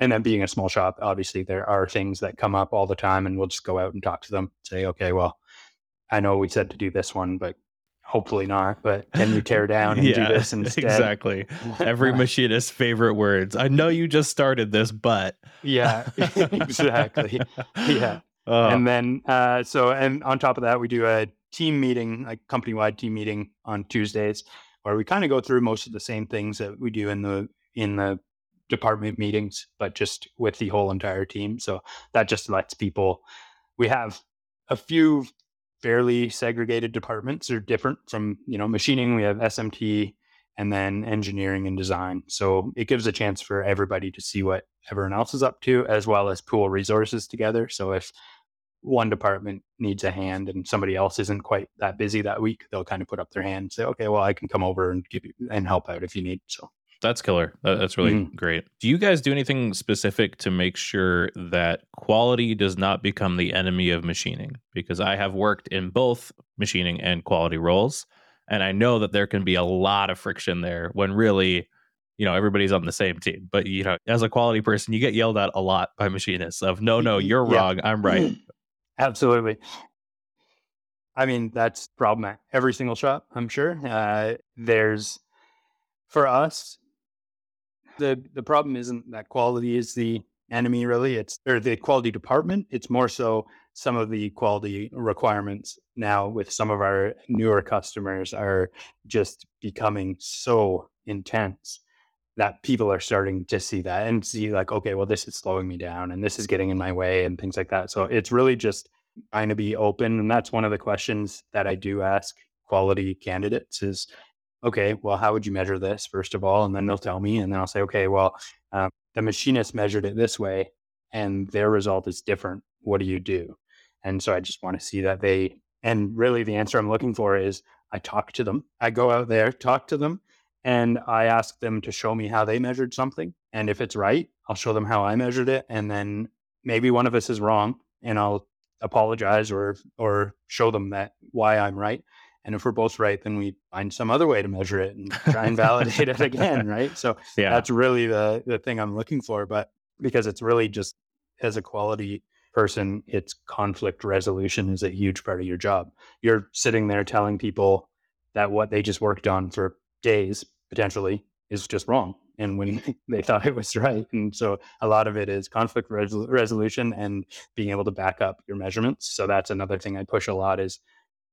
[SPEAKER 2] And then being a small shop, obviously there are things that come up all the time, and we'll just go out and talk to them. Say, okay, well, I know we said to do this one, but hopefully not. But can you tear *laughs* down and do this *laughs* instead?
[SPEAKER 1] exactly. Every *laughs* machinist's favorite words. I know you just started this, but
[SPEAKER 2] yeah, exactly. Yeah.
[SPEAKER 1] Oh,
[SPEAKER 2] And then, uh, so, and on top of that, we do a team meeting, like company wide team meeting on Tuesdays, where we kind of go through most of the same things that we do in the in the department meetings, but just with the whole entire team. So that just lets people. We have a few fairly segregated departments are different from you know machining. We have SMT and then engineering and design. So it gives a chance for everybody to see what everyone else is up to, as well as pool resources together. So if one department needs a hand and somebody else isn't quite that busy that week, they'll kind of put up their hand and say, okay, well, I can come over and give you and help out if you need. So
[SPEAKER 1] that's killer. That's really mm-hmm. great. Do you guys do anything specific to make sure that quality does not become the enemy of machining? Because I have worked in both machining and quality roles, and I know that there can be a lot of friction there when really you know everybody's on the same team but you know as a quality person you get yelled at a lot by machinists of no no you're yeah. wrong i'm right *clears throat*
[SPEAKER 2] absolutely i mean that's problem at every single shop i'm sure uh, there's for us the the problem isn't that quality is the enemy really it's or the quality department it's more so some of the quality requirements now with some of our newer customers are just becoming so intense that people are starting to see that and see like okay well this is slowing me down and this is getting in my way and things like that. So it's really just trying to be open and that's one of the questions that i do ask quality candidates is okay well how would you measure this first of all and then they'll tell me and then i'll say okay well um, the machinist measured it this way and their result is different what do you do and so i just want to see that they and really the answer i'm looking for is i talk to them i go out there talk to them and I ask them to show me how they measured something. And if it's right, I'll show them how I measured it. And then maybe one of us is wrong and I'll apologize or or show them that why I'm right. And if we're both right, then we find some other way to measure it and try and validate it again. *laughs* Right. So yeah. that's really the the thing I'm looking for. But because it's really just as a quality person, it's conflict resolution is a huge part of your job. You're sitting there telling people that what they just worked on for days potentially is just wrong and when *laughs* *laughs* they thought it was right and so a lot of it is conflict resolution and being able to back up your measurements so that's another thing i push a lot is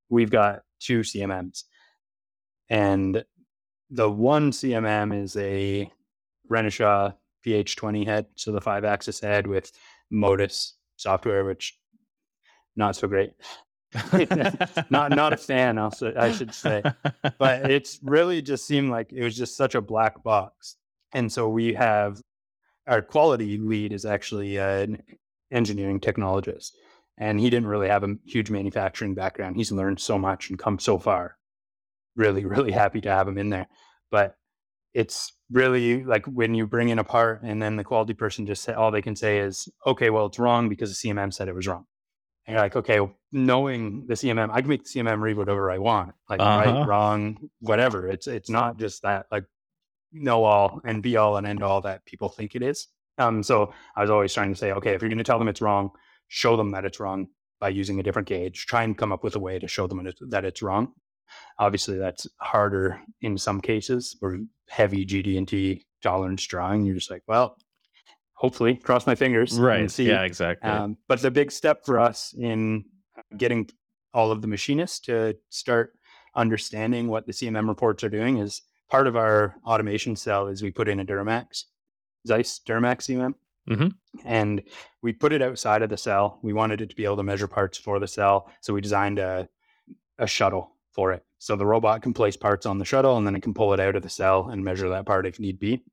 [SPEAKER 2] we've got two cmms and the one cmm is a renishaw ph20 head so the five axis head with modus software which not so great. *laughs* Not not a fan, say, I should say, but *laughs* it's really just seemed like it was just such a black box. And so we have our quality lead is actually an engineering technologist, and he didn't really have a huge manufacturing background. He's learned so much and come so far. Really, really happy to have him in there, but it's really like when you bring in a part and then the quality person just say all they can say is okay well it's wrong because the cmm said it was wrong and you're like, okay, knowing the CMM, I can make the CMM read whatever I want, like uh-huh. right, wrong, whatever. It's it's not just that like know all and be all and end all that people think it is. Um, so I was always trying to say, okay, if you're going to tell them it's wrong, show them that it's wrong by using a different gauge. Try and come up with a way to show them that it's wrong. Obviously, that's harder in some cases where heavy GD&T tolerance drawing. You're just like, well, hopefully cross my fingers
[SPEAKER 1] right see yeah exactly um,
[SPEAKER 2] but the big step for us in getting all of the machinists to start understanding what the cmm reports are doing is part of our automation cell is we put in a duramax zeiss duramax cmm mm-hmm. and we put it outside of the cell we wanted it to be able to measure parts for the cell so we designed a, a shuttle for it so the robot can place parts on the shuttle and then it can pull it out of the cell and measure that part if need be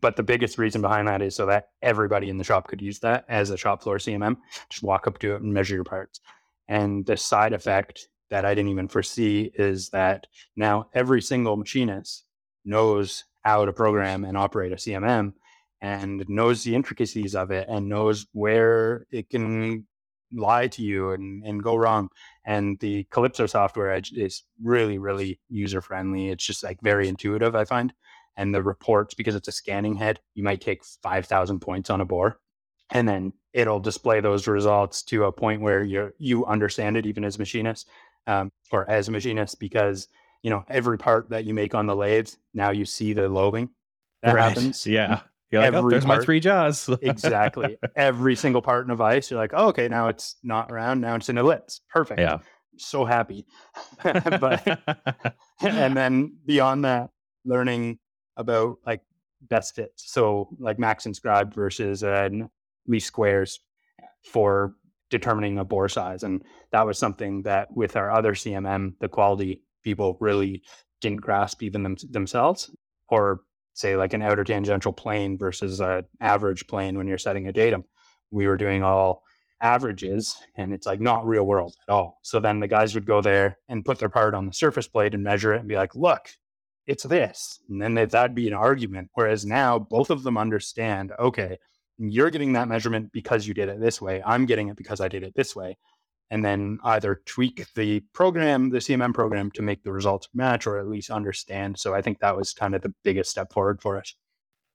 [SPEAKER 2] but the biggest reason behind that is so that everybody in the shop could use that as a shop floor CMM. Just walk up to it and measure your parts. And the side effect that I didn't even foresee is that now every single machinist knows how to program and operate a CMM and knows the intricacies of it and knows where it can lie to you and, and go wrong. And the Calypso software is really, really user friendly. It's just like very intuitive, I find and the reports because it's a scanning head you might take 5000 points on a bore and then it'll display those results to a point where you you understand it even as a machinist um, or as a machinist because you know every part that you make on the lathe now you see the lobing that right. happens
[SPEAKER 1] yeah you're like, oh, there's part, my three jaws. *laughs*
[SPEAKER 2] exactly. Every single part in a vise, you're like, oh, okay, now it's not round, now it's an ellipse. Perfect.
[SPEAKER 1] Yeah.
[SPEAKER 2] So happy. *laughs* but *laughs* and then beyond that, learning about like best fits. So like max inscribed versus uh, least squares for determining a bore size. And that was something that with our other CMM, the quality people really didn't grasp even them, themselves or say like an outer tangential plane versus an average plane when you're setting a datum. We were doing all averages and it's like not real world at all. So then the guys would go there and put their part on the surface plate and measure it and be like, look, it's this. And then that'd be an argument. Whereas now both of them understand, okay, you're getting that measurement because you did it this way. I'm getting it because I did it this way. And then either tweak the program, the CMM program to make the results match or at least understand. So I think that was kind of the biggest step forward for us.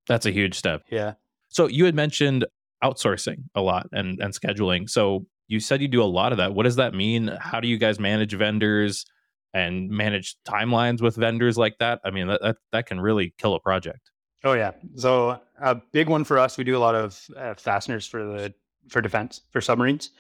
[SPEAKER 1] That's a huge step.
[SPEAKER 2] Yeah.
[SPEAKER 1] So you had mentioned outsourcing a lot and, and scheduling. So you said you do a lot of that. What does that mean? How do you guys manage vendors and manage timelines with vendors like that? I mean, that, that, that can really kill a project.
[SPEAKER 2] Oh yeah. So a big one for us, we do a lot of uh, fasteners for the for defense for submarines,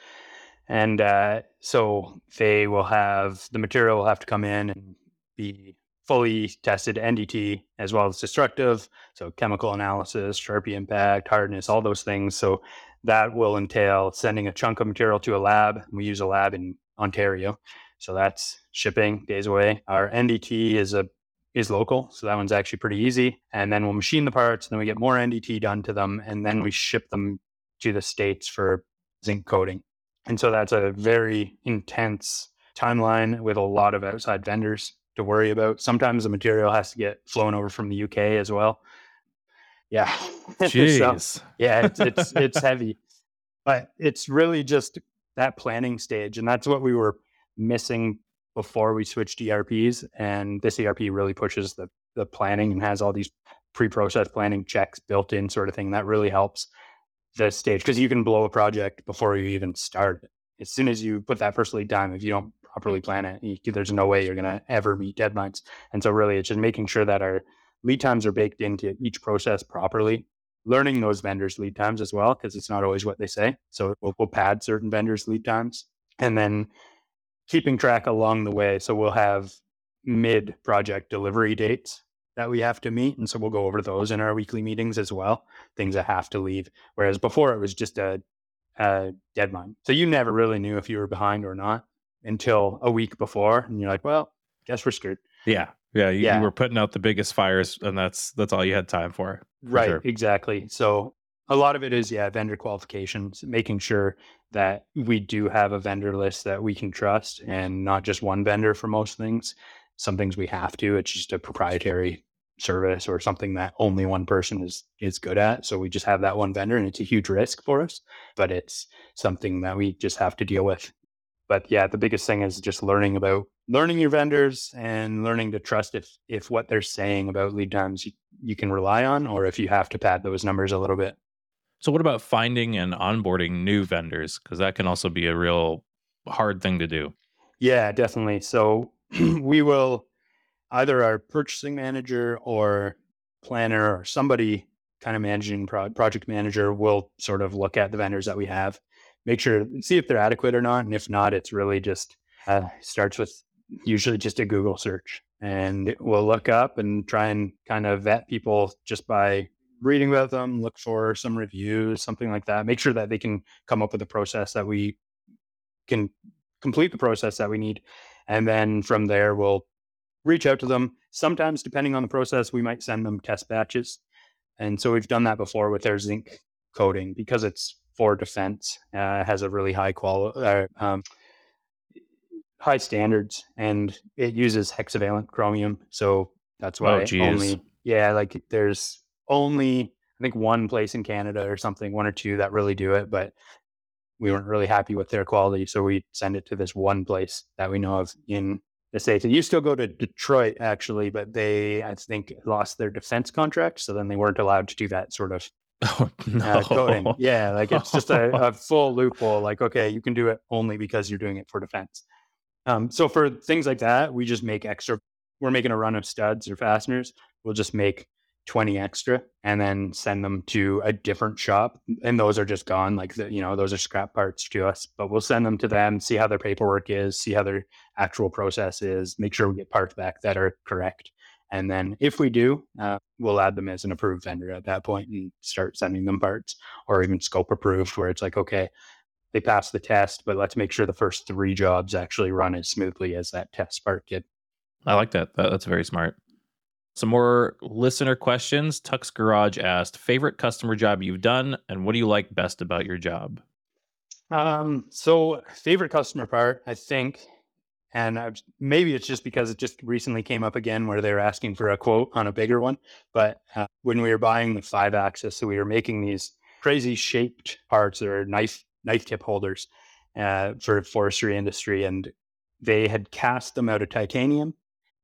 [SPEAKER 2] and uh, so they will have the material will have to come in and be fully tested NDT as well as destructive. So chemical analysis, Charpy impact, hardness, all those things. So that will entail sending a chunk of material to a lab. We use a lab in Ontario. So that's shipping days away. Our NDT is a is local, so that one's actually pretty easy. And then we'll machine the parts, and then we get more NDT done to them, and then we ship them to the states for zinc coating. And so that's a very intense timeline with a lot of outside vendors to worry about. Sometimes the material has to get flown over from the UK as well. Yeah. *laughs*
[SPEAKER 1] Jeez.
[SPEAKER 2] so, yeah, it's it's *laughs* it's heavy. But it's really just that planning stage. And that's what we were missing before we switched ERPs. And this ERP really pushes the the planning and has all these pre-process planning checks built in sort of thing. That really helps the stage because you can blow a project before you even start it. As soon as you put that first lead time, if you don't properly plan it, you, there's no way you're going to ever meet deadlines. And so, really, it's just making sure that our lead times are baked into each process properly. Learning those vendors' lead times as well, because it's not always what they say. So we'll, we'll pad certain vendors' lead times, and then keeping track along the way. So we'll have mid project delivery dates that we have to meet. And so we'll go over those in our weekly meetings as well, things that have to leave. Whereas before it was just a, a deadline. So you never really knew if you were behind or not until a week before. And you're like, well, guess we're screwed.
[SPEAKER 1] Yeah. Yeah. You, yeah. you were putting out the biggest fires and that's, that's all you had time for.
[SPEAKER 2] for right. Sure. Exactly. So a lot of it is, yeah, vendor qualifications, making sure that we do have a vendor list that we can trust and not just one vendor for most things. Some things we have to, it's just a proprietary service or something that only one person is is good at so we just have that one vendor and it's a huge risk for us but it's something that we just have to deal with. But yeah the biggest thing is just learning about learning your vendors and learning to trust if if what they're saying about lead times you, you can rely on or if you have to pad those numbers a little bit.
[SPEAKER 1] So what about finding and onboarding new vendors? Because that can also be a real hard thing to do.
[SPEAKER 2] Yeah definitely. So *clears throat* we will either our purchasing manager or planner or somebody kind of managing pro- project manager will sort of look at the vendors that we have, make sure see if they're adequate or not, and if not, it's really just uh, starts with usually just a Google search, and we'll look up and try and kind of vet people just by reading about them, look for some reviews, something like that. Make sure that they can come up with a process that we can complete the process that we need, and then from there we'll reach out to them. Sometimes, depending on the process, we might send them test batches. And so we've done that before with their zinc coating because it's for defense, uh, has a really high quality, uh, um, high standards, and it uses hexavalent chromium. So that's why oh, only, yeah, like there's only, I think, one place in Canada or something, one or two that really do it, but we weren't really happy with their quality. So we send it to this one place that we know of in the States. It used to go to Detroit, actually, but they, I think, lost their defense contract. So then they weren't allowed to do that sort of
[SPEAKER 1] oh, no.
[SPEAKER 2] uh, coding. Yeah, like it's just a, a, *laughs* full loophole. Like, okay, you can do it only because you're doing it for defense. Um, so for things like that, we just make extra. We're making a run of studs or fasteners. We'll just make 20 extra and then send them to a different shop and those are just gone like the, you know those are scrap parts to us but we'll send them to them see how their paperwork is see how their actual process is make sure we get parts back that are correct. And then if we do uh, we'll add them as an approved vendor at that point and start sending them parts or even scope approved where it's like okay they passed the test but let's make sure the first three jobs actually run as smoothly as that test part did.
[SPEAKER 1] I like that that's very smart some more listener questions. Tux Garage asked, favorite customer job you've done, and what do you like best about your job?
[SPEAKER 2] Um, so favorite customer part, I think, and I've, maybe it's just because it just recently came up again where they were asking for a quote on a bigger one. But uh, when we were buying the five axis, so we were making these crazy shaped parts or knife knife tip holders uh, for forestry industry, and they had cast them out of titanium,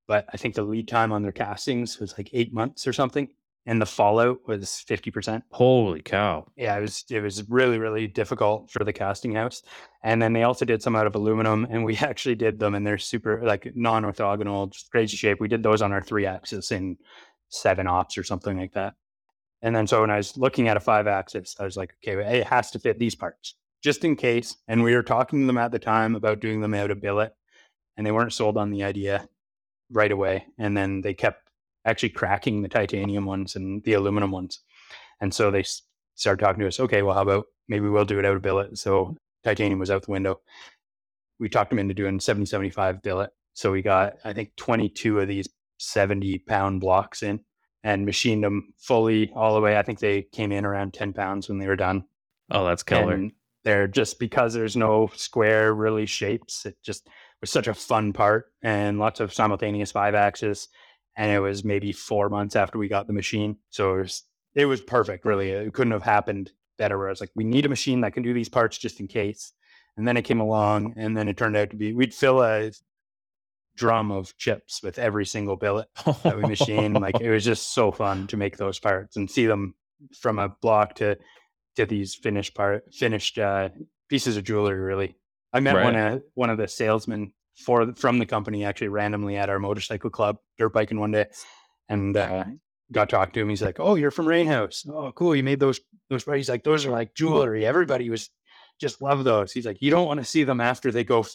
[SPEAKER 2] but I think the lead time on their castings was like eight months or something and the fallout was 50%.
[SPEAKER 1] Holy cow.
[SPEAKER 2] Yeah, it was it was really really difficult for the casting house. And then they also did some out of aluminum and we *laughs* actually did them and they're super like non-orthogonal, just crazy shape. We did those on our 3 axis in 7 ops or something like that. And then so when I was looking at a 5 axis, I was like, okay, it has to fit these parts just in case. And we were talking to them at the time about doing them out of billet and they weren't sold on the idea right away. And then they kept actually cracking the titanium ones and the aluminum ones. And so they started talking to us, okay, well, how about maybe we'll do it out of billet? So titanium was out the window. We talked them into doing 70, 75 billet. So we got, I think, 22 of these 70 pound blocks in and machined them fully all the way. I think they came in around 10 pounds when they were done.
[SPEAKER 1] Oh, that's killer. And
[SPEAKER 2] they're just because there's no square really shapes. It just was such a fun part and lots of simultaneous five axis and it was maybe four months after we got the machine. So it was it was perfect, really. It couldn't have happened better. Where I was like, we need a machine that can do these parts just in case. And then it came along, and then it turned out to be we'd fill a drum of chips with every single billet that we machined. like it was just so fun to make those parts and see them from a block to to these finished part finished uh, pieces of jewelry. Really, I met right. one of one of the salesmen for from the company actually randomly at our motorcycle club dirt biking one day and uh, got talked to him. He's like oh you're from Rainhouse. oh cool. You made those those he's like those are like jewelry. Everybody was just love those. He's like you don't want to see them after they go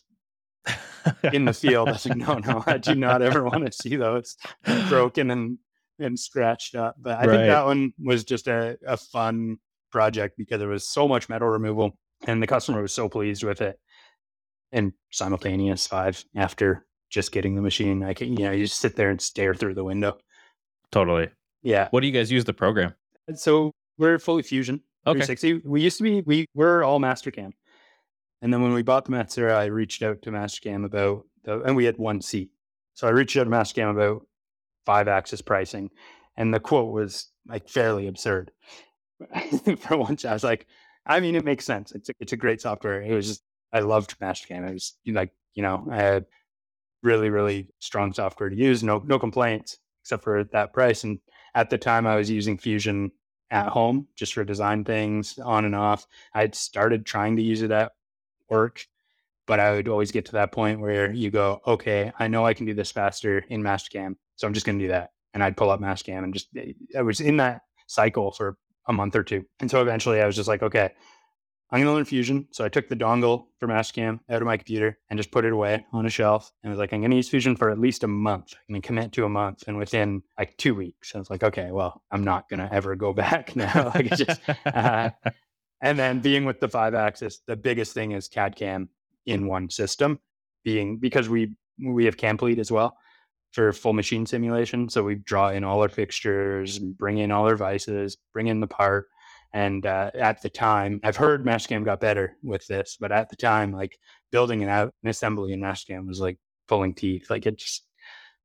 [SPEAKER 2] in the field. I was like no no. *laughs* I do not ever want to see those. Broken and and scratched up. But i right. think that one was just a, a fun project because there was so much metal removal and the customer was so pleased with it and simultaneous five after just getting the machine. I can, you know, you just sit there and stare through the window.
[SPEAKER 1] Totally.
[SPEAKER 2] Yeah.
[SPEAKER 1] What do you guys use the program?
[SPEAKER 2] So we're fully Fusion okay. 360. We used to be, we were all Mastercam. And then when we bought the Matsuura, I reached out to Mastercam about the, and we had one seat. So I reached out to Mastercam about five axis pricing. And the quote was like fairly absurd. *laughs* For once, I was like, I mean, it makes sense. It's a, it's a great software. It was just I loved Mastercam. It was like, you know, I had really, really strong software to use. No, no complaints except for that price. And at the time, I was using Fusion at home just for design things on and off. I had started trying to use it at work, but I would always get to that point where you go, okay, I know I can do this faster in Mastercam, so I'm just going to do that. And I'd pull up Mastercam and just, I was in that cycle for a month or two. And so eventually I was just like, okay, I'm going to learn Fusion. So I took the dongle for Mastercam out of my computer and just put it away on a shelf. And I was like, I'm going to use Fusion for at least a month. I'm going to commit to a month. And within like two weeks, I was like, okay, well, I'm not going to ever go back now. *laughs* like just, uh, and then being with the five axis, the biggest thing is CAD CAM in one system being because we, we have CAMplete as well for full machine simulation. So we draw in all our fixtures, bring in all our vices, bring in the part and uh, at the time, I've heard Mastercam got better with this, but at the time, like building an out an assembly in Mastercam was like pulling teeth. Like it just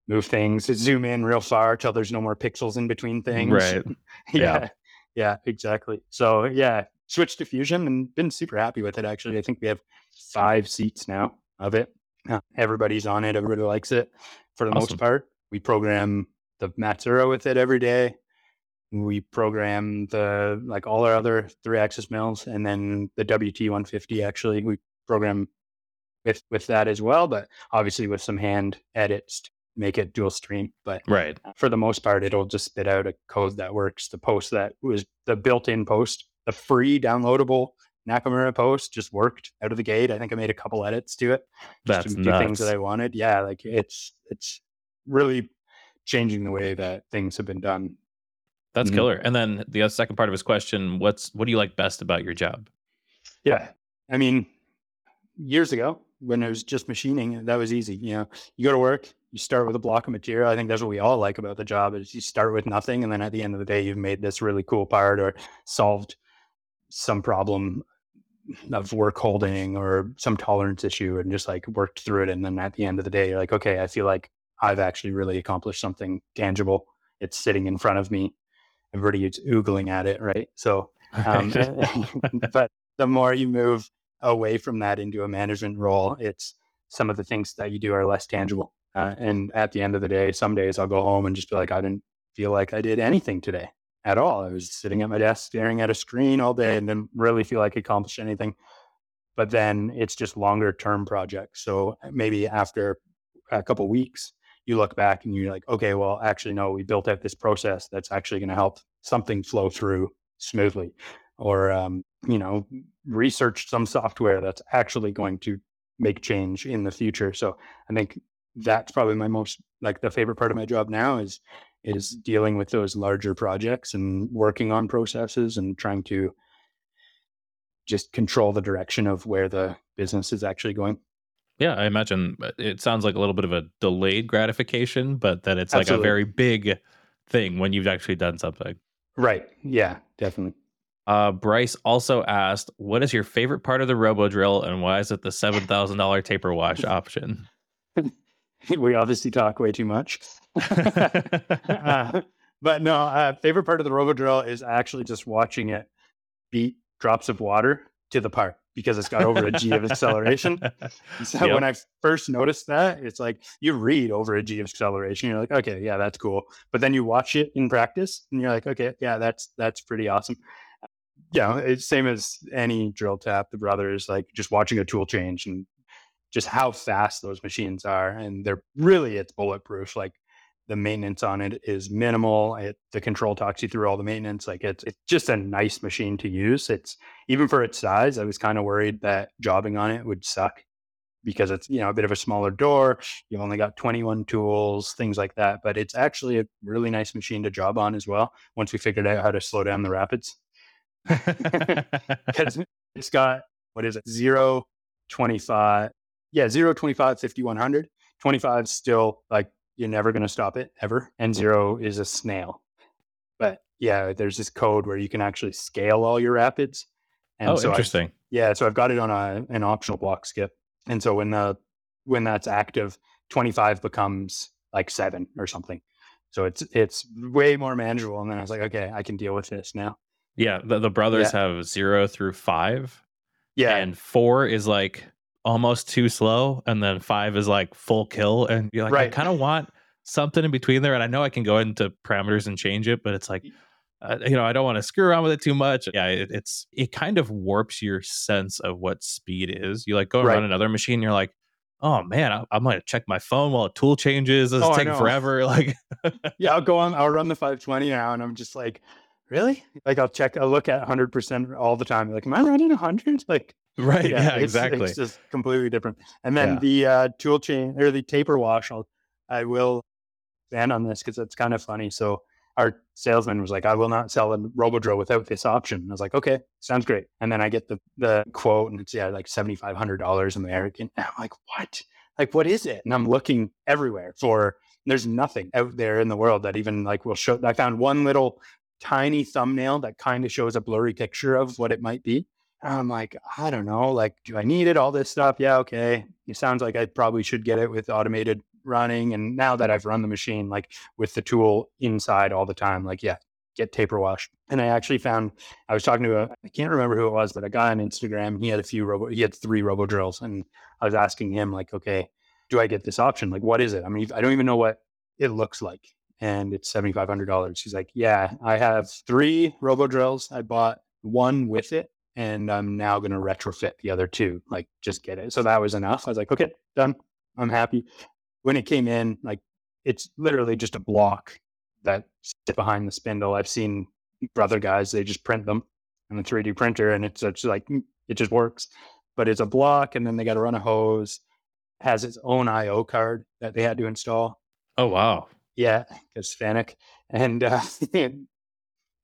[SPEAKER 2] move things, it zoom in real far till there's no more pixels in between things.
[SPEAKER 1] Right. *laughs*
[SPEAKER 2] yeah. yeah. Yeah, exactly. So yeah, switched to Fusion and been super happy with it. Actually, I think we have five seats now of it. Everybody's on it. Everybody likes it for the awesome. most part. We program the Matsuura with it every day we program the like all our other three axis mills and then the WT 150 actually we program with with that as well, but obviously with some hand edits to make it dual stream. But
[SPEAKER 1] right
[SPEAKER 2] for the most part, it'll just spit out a code that works. The post that was the built-in post, the free downloadable Nakamura post just worked out of the gate. I think I made a couple edits to it
[SPEAKER 1] just That's
[SPEAKER 2] to
[SPEAKER 1] do
[SPEAKER 2] things that I wanted. Yeah, like it's it's really changing the way that things have been done
[SPEAKER 1] that's mm-hmm. killer. And then the second part of his question, what's what do you like best about your job?
[SPEAKER 2] Yeah. I mean, years ago when it was just machining, that was easy. You know, you go to work, you start with a block of material. I think that's what we all like about the job is you start with nothing and then at the end of the day you've made this really cool part or solved some problem of work holding or some tolerance issue and just like worked through it. And then at the end of the day, you're like, okay, I feel like I've actually really accomplished something tangible. It's sitting in front of me. Everybody is oogling at it, right? So, *laughs* um, *laughs* but the more you move away from that into a management role, it's some of the things that you do are less tangible. Uh, and at the end of the day, some days I'll go home and just be like, I didn't feel like I did anything today at all. I was sitting at my desk staring at a screen all day and didn't really feel like I accomplished anything. But then it's just longer term projects. So maybe after a couple weeks, you look back and you're like, okay, well, actually, no, we built out this process that's actually going to help something flow through smoothly. Or, um, you know, research some software that's actually going to make change in the future. So I think that's probably my most like the favorite part of my job now is is dealing with those larger projects and working on processes and trying to just control the direction of where the business is actually going.
[SPEAKER 1] Yeah, I imagine uh, it sounds like a little bit of a delayed gratification, but that it's Absolutely. like a very big thing when you've actually done something.
[SPEAKER 2] Right. Yeah, definitely.
[SPEAKER 1] Uh, Bryce also asked, "What is your favorite part of the Robo Drill, and why is it the seven thousand dollar taper wash option?" *laughs*
[SPEAKER 2] we obviously talk way too much. *laughs* *laughs* uh, but no, uh, favorite part of the Robo Drill is actually just watching it beat drops of water to the part because it's got over a G of acceleration. *laughs* So yep. when I first noticed that, it's like you read over a G of acceleration, you're like, okay, yeah, that's cool. But then you watch it in practice, and you're like, okay, yeah, that's that's pretty awesome. Yeah, it's same as any drill tap. The brothers like just watching a tool change and just how fast those machines are, and they're really it's bulletproof. Like the maintenance on it is minimal. It, the control talks you through all the maintenance. Like it's it's just a nice machine to use. It's even for its size. I was kind of worried that jobbing on it would suck because it's you know a bit of a smaller door. You've only got 21 tools, things like that. But it's actually a really nice machine to job on as well. Once we figured out how to slow down the rapids, *laughs* *laughs* because it's got what is it zero 25 yeah 0 25 50 100 25 still like you're never going to stop it ever. N zero is a snail. But yeah, there's this code where you can actually scale all your rapids.
[SPEAKER 1] And oh, so interesting. I,
[SPEAKER 2] yeah, so I've got it on a, an optional block skip. And so when the when that's active, 25 becomes like seven or something. So it's it's way more manageable. And then I was like, okay, I can deal with this now.
[SPEAKER 1] Yeah, the, the brothers yeah. have zero through five.
[SPEAKER 2] Yeah,
[SPEAKER 1] and four is like almost too slow, and then five is like full kill, and you're like, right. I kind of want something in between there. And I know I can go into parameters and change it, but it's like, uh, you know, I don't want to screw around with it too much. Yeah, it, it's it kind of warps your sense of what speed is. You like go right. run another machine, you're like, oh man, I, I'm gonna check my phone while a tool changes. It's oh, taking forever. *laughs* Like,
[SPEAKER 2] yeah, I'll go on. I'll run the 520 now, and I'm just like, really? Like, I'll check. I'll look at 100 percent all the time. Like, am I running 100? Like,
[SPEAKER 1] Right. Yeah, yeah it's, exactly.
[SPEAKER 2] It's just completely different. And then yeah. the uh, tool chain or the taper wash, I'll, I will expand on this because it's kind of funny. So our salesman was like, I will not sell a RoboDrill without this option. I was like, okay, sounds great. And then I get the, the quote and it's yeah, like $7,500 American. And I'm like, what? Like, what is it? And I'm looking everywhere for, there's nothing out there in the world that even like will show. I found one little tiny thumbnail that kind of shows a blurry picture of what it might be. I'm like, I don't know. Like, do I need it? All this stuff. Yeah, okay. It sounds like I probably should get it with automated running. And now that I've run the machine, like with the tool inside all the time, like, yeah, get taper wash. And I actually found, I was talking to a, I can't remember who it was, but a guy on Instagram, he had a few robo, he had three robo drills. And I was asking him, like, okay, do I get this option? Like, what is it? I mean, I don't even know what it looks like. And it's $7,500. He's like, yeah, I have three robo drills. I bought one with it and I'm now going to retrofit the other two. Like, just get it. So that was enough. I was like, okay, done. I'm happy. When it came in, like, it's literally just a block that sit behind the spindle. I've seen brother guys; they just print them on a 3D printer, and it's like mm, it just works. But it's a block, and then they got to run a hose. Has its own I/O card that they had to install.
[SPEAKER 1] Oh wow!
[SPEAKER 2] Yeah, because Fanuc, and uh, *laughs*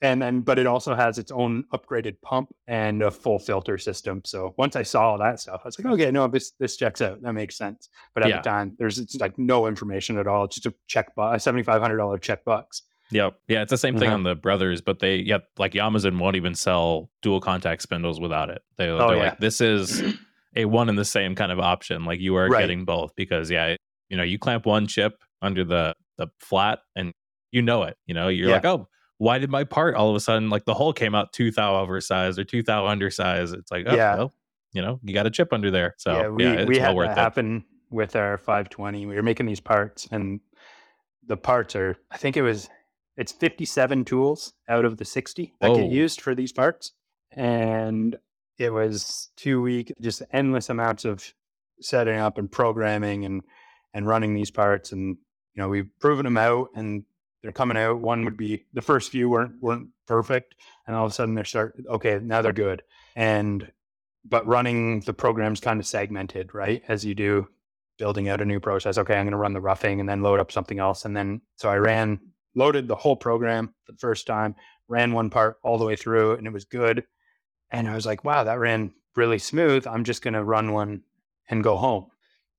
[SPEAKER 2] and then but it also has its own upgraded pump and a full filter system so once i saw all that stuff i was like okay no this this checks out that makes sense but at yeah. the time there's it's like no information at all it's just a check box a $7500 check box
[SPEAKER 1] Yep. Yeah, it's the same thing
[SPEAKER 2] Uh-huh.
[SPEAKER 1] on the brothers, but they yeah, like Yamazen won't even sell dual contact spindles without it. They,
[SPEAKER 2] Oh,
[SPEAKER 1] they're
[SPEAKER 2] yeah.
[SPEAKER 1] like, this is a one and the same kind of option. Like you are
[SPEAKER 2] Right.
[SPEAKER 1] getting both because yeah, you know, you clamp one chip under the the flat and you know it. You know, you're
[SPEAKER 2] Yeah.
[SPEAKER 1] like, oh, why did my part all of a sudden like the hole came out two thou oversized or two thou undersized? It's like, oh,
[SPEAKER 2] Yeah.
[SPEAKER 1] well, you know, you got a chip under there. So
[SPEAKER 2] yeah, we,
[SPEAKER 1] it's
[SPEAKER 2] we
[SPEAKER 1] well
[SPEAKER 2] had
[SPEAKER 1] worth
[SPEAKER 2] that
[SPEAKER 1] it.
[SPEAKER 2] happen with our 520. We were making these parts, and the parts are, I think it was, it's 57 tools out of the 60 that
[SPEAKER 1] Whoa.
[SPEAKER 2] get used for these parts. And it was two week, just endless amounts of setting up and programming and, and running these parts. And, you know, we've proven them out and they're coming out. One would be the first few weren't, weren't perfect. And all of a sudden they're start, okay, now they're good. And but running the program's kind of segmented, right? As you do building out a new process. Okay, I'm going to run the roughing and then load up something else. And then, so I ran, loaded the whole program the first time, ran one part all the way through, and it was good. And I was like, wow, that ran really smooth. I'm just going to run one and go home.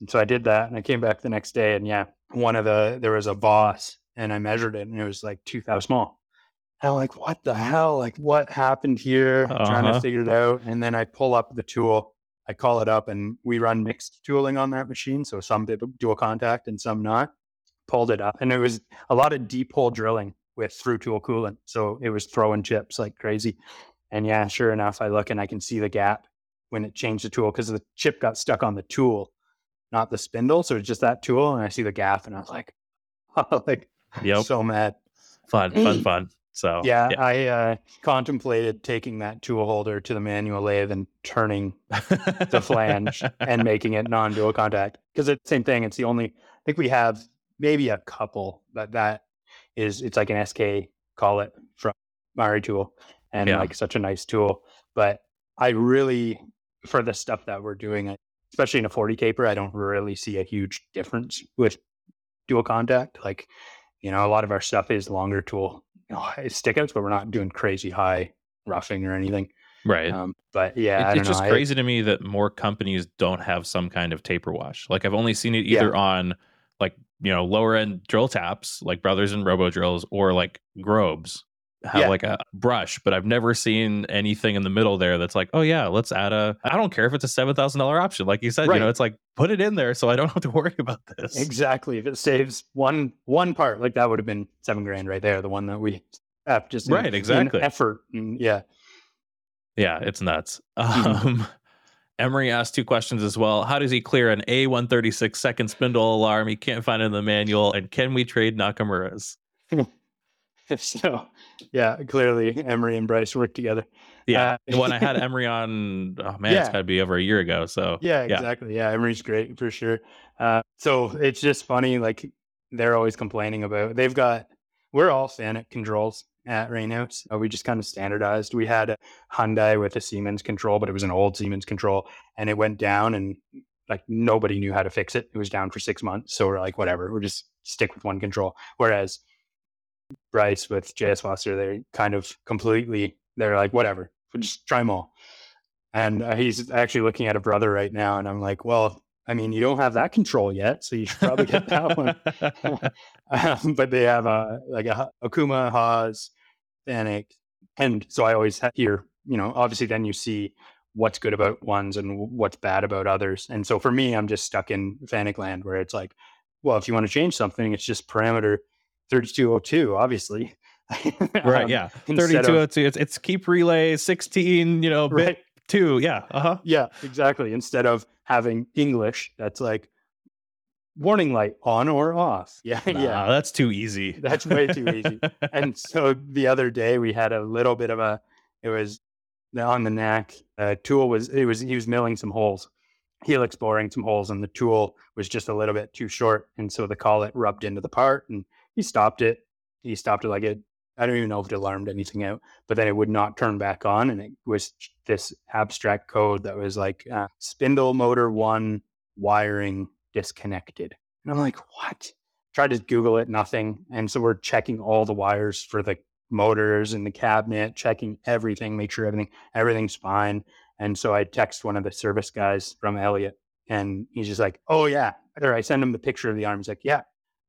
[SPEAKER 2] And so I did that. And I came back the next day, and yeah, one of the, there was a boss, and I measured it, and it was like 2,000 small. And I'm like, what the hell? Like, what happened here? Trying
[SPEAKER 1] Uh-huh.
[SPEAKER 2] to figure it out. And then I pull up the tool, I call it up, and we run mixed tooling on that machine. So some dual contact and some not. Pulled it up, and it was a lot of deep hole drilling with through tool coolant. So it was throwing chips like crazy. And yeah, sure enough, I look and I can see the gap when it changed the tool because the chip got stuck on the tool, not the spindle. So it's just that tool, and I see the gap, and I was like, *laughs* like
[SPEAKER 1] Yep.
[SPEAKER 2] so mad.
[SPEAKER 1] fun, fun, fun. So
[SPEAKER 2] Yeah, I uh, contemplated taking that tool holder to the manual lathe and turning *laughs* the flange and making it non-dual contact because it's the same thing. It's the only. I think we have maybe a couple that that is. It's like an SK call it from Maritool, and
[SPEAKER 1] Yeah.
[SPEAKER 2] like such a nice tool. But I really, for the stuff that we're doing, especially in a 40 taper, I don't really see a huge difference with dual contact. Like, you know, a lot of our stuff is longer tool you know, stickouts, but we're not doing crazy high roughing or anything.
[SPEAKER 1] right.
[SPEAKER 2] Um, but yeah,
[SPEAKER 1] It-
[SPEAKER 2] I don't
[SPEAKER 1] it's just
[SPEAKER 2] know. I-
[SPEAKER 1] crazy to me that more companies don't have some kind of taper wash. Like I've only seen it
[SPEAKER 2] Yeah.
[SPEAKER 1] either on like you know lower end drill taps like Brothers and Robo Drills or like Grobs have
[SPEAKER 2] Yeah.
[SPEAKER 1] like a brush, but I've never seen anything in the middle there that's like, oh yeah, let's add a. I don't care if it's a seven thousand dollar option, like you said. You know, it's like put it in there so I don't have to worry about this.
[SPEAKER 2] Exactly. If it saves one one part, like that would have been seven grand right there. The one that we have just in-
[SPEAKER 1] Right, exactly.
[SPEAKER 2] effort. And yeah.
[SPEAKER 1] Yeah, it's nuts.
[SPEAKER 2] Mhm.
[SPEAKER 1] Um, Emery asked two questions as well. How does he clear an A136 second spindle alarm? He can't find it in the manual. And can we trade Nakamura's?
[SPEAKER 2] If *laughs* so yeah, clearly Emery and Bryce work together.
[SPEAKER 1] Yeah.
[SPEAKER 2] Uh,
[SPEAKER 1] when I had *laughs* Emery on, oh man, it's got to be over a year ago. So
[SPEAKER 2] Yeah,
[SPEAKER 1] yeah.
[SPEAKER 2] exactly. Yeah, Emery's great for sure. Uh, so it's just funny, like they're always complaining about. They've got we're all Fanuc controls at Rainhouse. Uh, we just kind of standardized. We had a Hyundai with a Siemens control, but it was an old Siemens control, and it went down, and like nobody knew how to fix it. It was down for six months, so we're like, whatever, we'll just stick with one control. Whereas Bryce with JS Foster, they're kind of completely. They're like, whatever, we'll just try them all. And uh, he's actually looking at a brother right now, and I'm like, well, I mean, you don't have that control yet, so you should probably get that one. *laughs* *laughs* um, but they have a like a Okuma, Haas, Fanuc, and so I always hear, you know, obviously then you see what's good about ones and what's bad about others. And so for me, I'm just stuck in Fanuc land where it's like, well, if you want to change something, it's just parameter 3202, obviously. *laughs*
[SPEAKER 1] right.
[SPEAKER 2] Um,
[SPEAKER 1] Yeah.
[SPEAKER 2] instead of-
[SPEAKER 1] 3202. It's, it's keep relay 16, you know, bit
[SPEAKER 2] Right.
[SPEAKER 1] two. Yeah. Uh huh.
[SPEAKER 2] Yeah, exactly. Instead of having English, that's like warning light on or off. *laughs* Yeah, yeah.
[SPEAKER 1] that's too easy. *laughs*
[SPEAKER 2] That's way too easy. and so the other day we had a little bit of a it was on the neck uh tool was it was he was milling some holes helix boring some holes and the tool was just a little bit too short and so the collet rubbed into the part and he stopped it he stopped it like it i don't even know if it alarmed anything out but then it would not turn back on and it was this abstract code that was like uh, spindle motor one wiring disconnected and i'm like what tried to Google it, nothing. And so we're checking all the wires for the motors and the cabinet, checking everything, make sure everything everything's fine. And so I text one of the service guys from Elliott, and he's just like, "Oh yeah," or I send him the picture of the arm. He's like, "Yeah,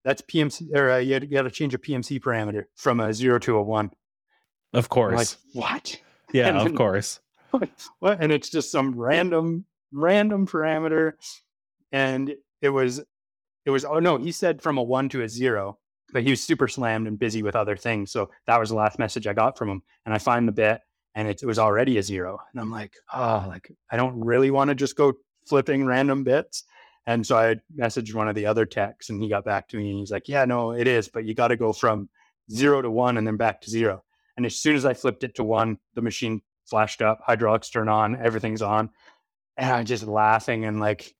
[SPEAKER 2] that's PMC, or uh, you got to change a PMC parameter from a zero to a one.
[SPEAKER 1] Of
[SPEAKER 2] I'm
[SPEAKER 1] course.
[SPEAKER 2] like, what?
[SPEAKER 1] yeah,
[SPEAKER 2] and
[SPEAKER 1] of
[SPEAKER 2] then-
[SPEAKER 1] course. *laughs*
[SPEAKER 2] what? And it's just some random, random parameter. And it was, it was, oh no, he said from a one to a zero, but he was super slammed and busy with other things. So that was the last message I got from him. And I find the bit and it, it was already a zero. And I'm like, oh, like, I don't really want to just go flipping random bits. And so I messaged one of the other techs and he got back to me and he's like, yeah, no, it is, but you got to go from zero to one and then back to zero. And as soon as I flipped it to one, the machine flashed up, hydraulics turn on, everything's on. And I'm just laughing and like,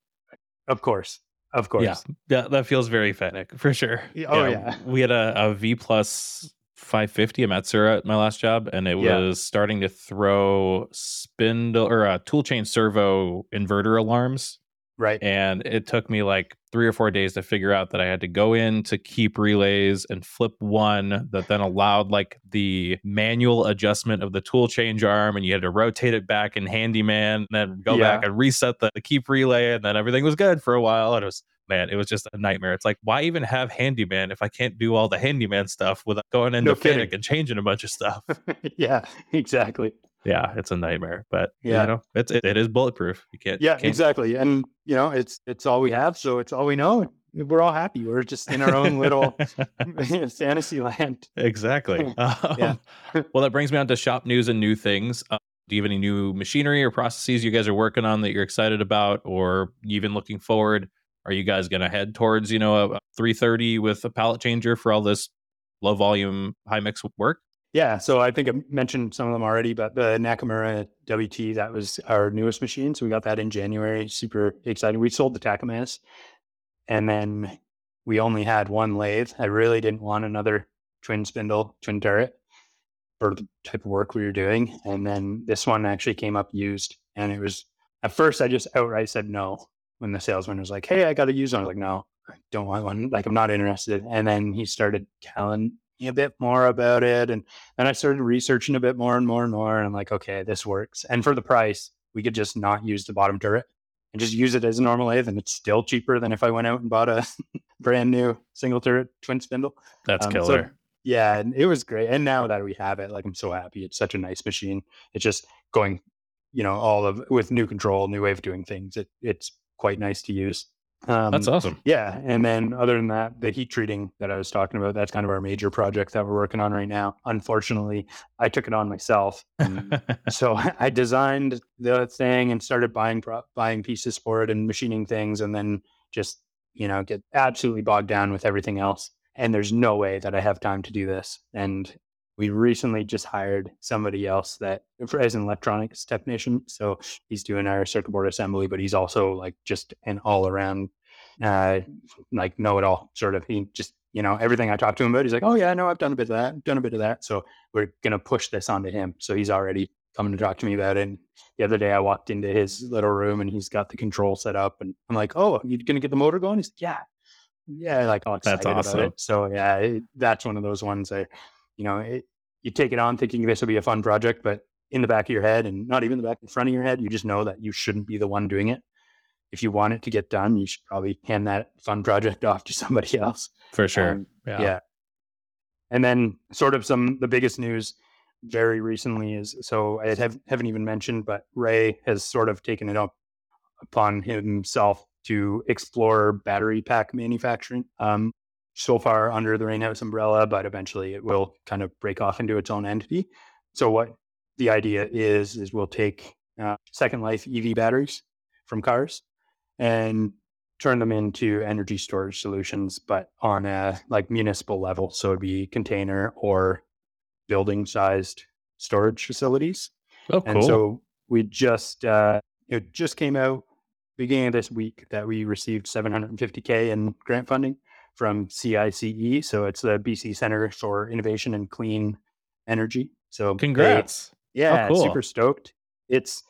[SPEAKER 2] of course, of course.
[SPEAKER 1] Yeah, yeah, that feels very Fanuc for sure.
[SPEAKER 2] Oh, yeah.
[SPEAKER 1] we had a, a V plus 550 at Matsuura at my last job, and it
[SPEAKER 2] Yeah.
[SPEAKER 1] was starting to throw spindle or uh, tool chain servo inverter alarms.
[SPEAKER 2] Right.
[SPEAKER 1] And it took me like three or four days to figure out that I had to go in to keep relays and flip one that then allowed like the manual adjustment of the tool change arm, and you had to rotate it back in Handyman, and then go back and reset the, the keep relay, and then everything was good for a while. And it was man, it was just a nightmare. It's like, why even have handyman if I can't do all the handyman stuff without going into
[SPEAKER 2] No kidding.
[SPEAKER 1] And changing a bunch of stuff? *laughs*
[SPEAKER 2] yeah, exactly.
[SPEAKER 1] Yeah, it's a nightmare. But
[SPEAKER 2] Yeah.
[SPEAKER 1] you know, it's it, it is bulletproof. You can't.
[SPEAKER 2] Yeah,
[SPEAKER 1] can't-
[SPEAKER 2] exactly. And you know, it's it's all we have, so it's all we know. We're all happy. We're just in our own little *laughs* *laughs* fantasy land.
[SPEAKER 1] exactly. *laughs* Um,
[SPEAKER 2] Yeah.
[SPEAKER 1] well, that brings me on to shop news and new things. Uh, do you have any new machinery or processes you guys are working on that you're excited about, or even looking forward? Are you guys going to head towards you know a, a 330 with a pallet changer for all this low volume high mix work?
[SPEAKER 2] Yeah, so I think I mentioned some of them already, but the Nakamura WT, that was our newest machine. So we got that in January. Super exciting. We sold the Takamaz and then we only had one lathe. I really didn't want another twin spindle, twin turret for the type of work we were doing. And then this one actually came up used. And it was, at first, I just outright said no when the salesman was like, hey, I got to use one. I was like, no, I don't want one. Like, I'm not interested. And then he started telling a bit more about it. And then I started researching a bit more and more and more. And I'm like, okay, this works. And for the price, we could just not use the bottom turret and just use it as a normal lathe. And it's still cheaper than if I went out and bought a *laughs* brand new single turret twin spindle.
[SPEAKER 1] That's
[SPEAKER 2] Um, so-
[SPEAKER 1] killer.
[SPEAKER 2] Yeah, and it was great. And now that we have it, like I'm so happy. It's such a nice machine. It's just going, you know, all of with new control, new way of doing things. It it's quite nice to use. Um,
[SPEAKER 1] That's awesome.
[SPEAKER 2] yeah, and then other than that, the heat treating that I was talking about, that's kind of our major project that we're working on right now. Unfortunately, I took it on myself. *laughs* so *laughs* I designed the thing and started buying buying pieces for it and machining things, and then just you know get absolutely bogged down with everything else. And there's no way that I have time to do this. And we recently just hired somebody else that as an electronics technician. So he's doing our circuit board assembly, but he's also like just an all around uh like know it all sort of. He just you know everything I talk to him about. He's like, oh yeah, no, I've done a bit of that, I've done a bit of that. So we're gonna push this onto him. So he's already coming to talk to me about it. And the other day I walked into his little room and he's got the control set up, and I'm like, oh, you're gonna get the motor going? He's like, yeah, yeah, like all excited
[SPEAKER 1] That's awesome.
[SPEAKER 2] about it. So yeah, it, that's one of those ones I, you know, it, you take it on thinking this will be a fun project, but in the back of your head and not even the back in front of your head, you just know that you shouldn't be the one doing it. If you want it to get done, you should probably hand that fun project *laughs* off to somebody else.
[SPEAKER 1] For sure.
[SPEAKER 2] Um,
[SPEAKER 1] yeah.
[SPEAKER 2] yeah. And then sort of some the biggest news very recently is so I have, haven't even mentioned, but Ray has sort of taken it up upon himself to explore battery pack manufacturing. Um, so far under the Rainhouse umbrella, but eventually it will kind of break off into its own entity. So what the idea is is we'll take uh, Second Life EV batteries from cars and turn them into energy storage solutions, but on a like municipal level. So it'd be container or building sized storage facilities.
[SPEAKER 1] Oh, cool.
[SPEAKER 2] And so we just uh, it just came out beginning of this week that we received 750k in grant funding from CICE. So it's the BC Center for Innovation and Clean Energy. So they-
[SPEAKER 1] Congrats.
[SPEAKER 2] yeah,
[SPEAKER 1] cool.
[SPEAKER 2] super stoked. It's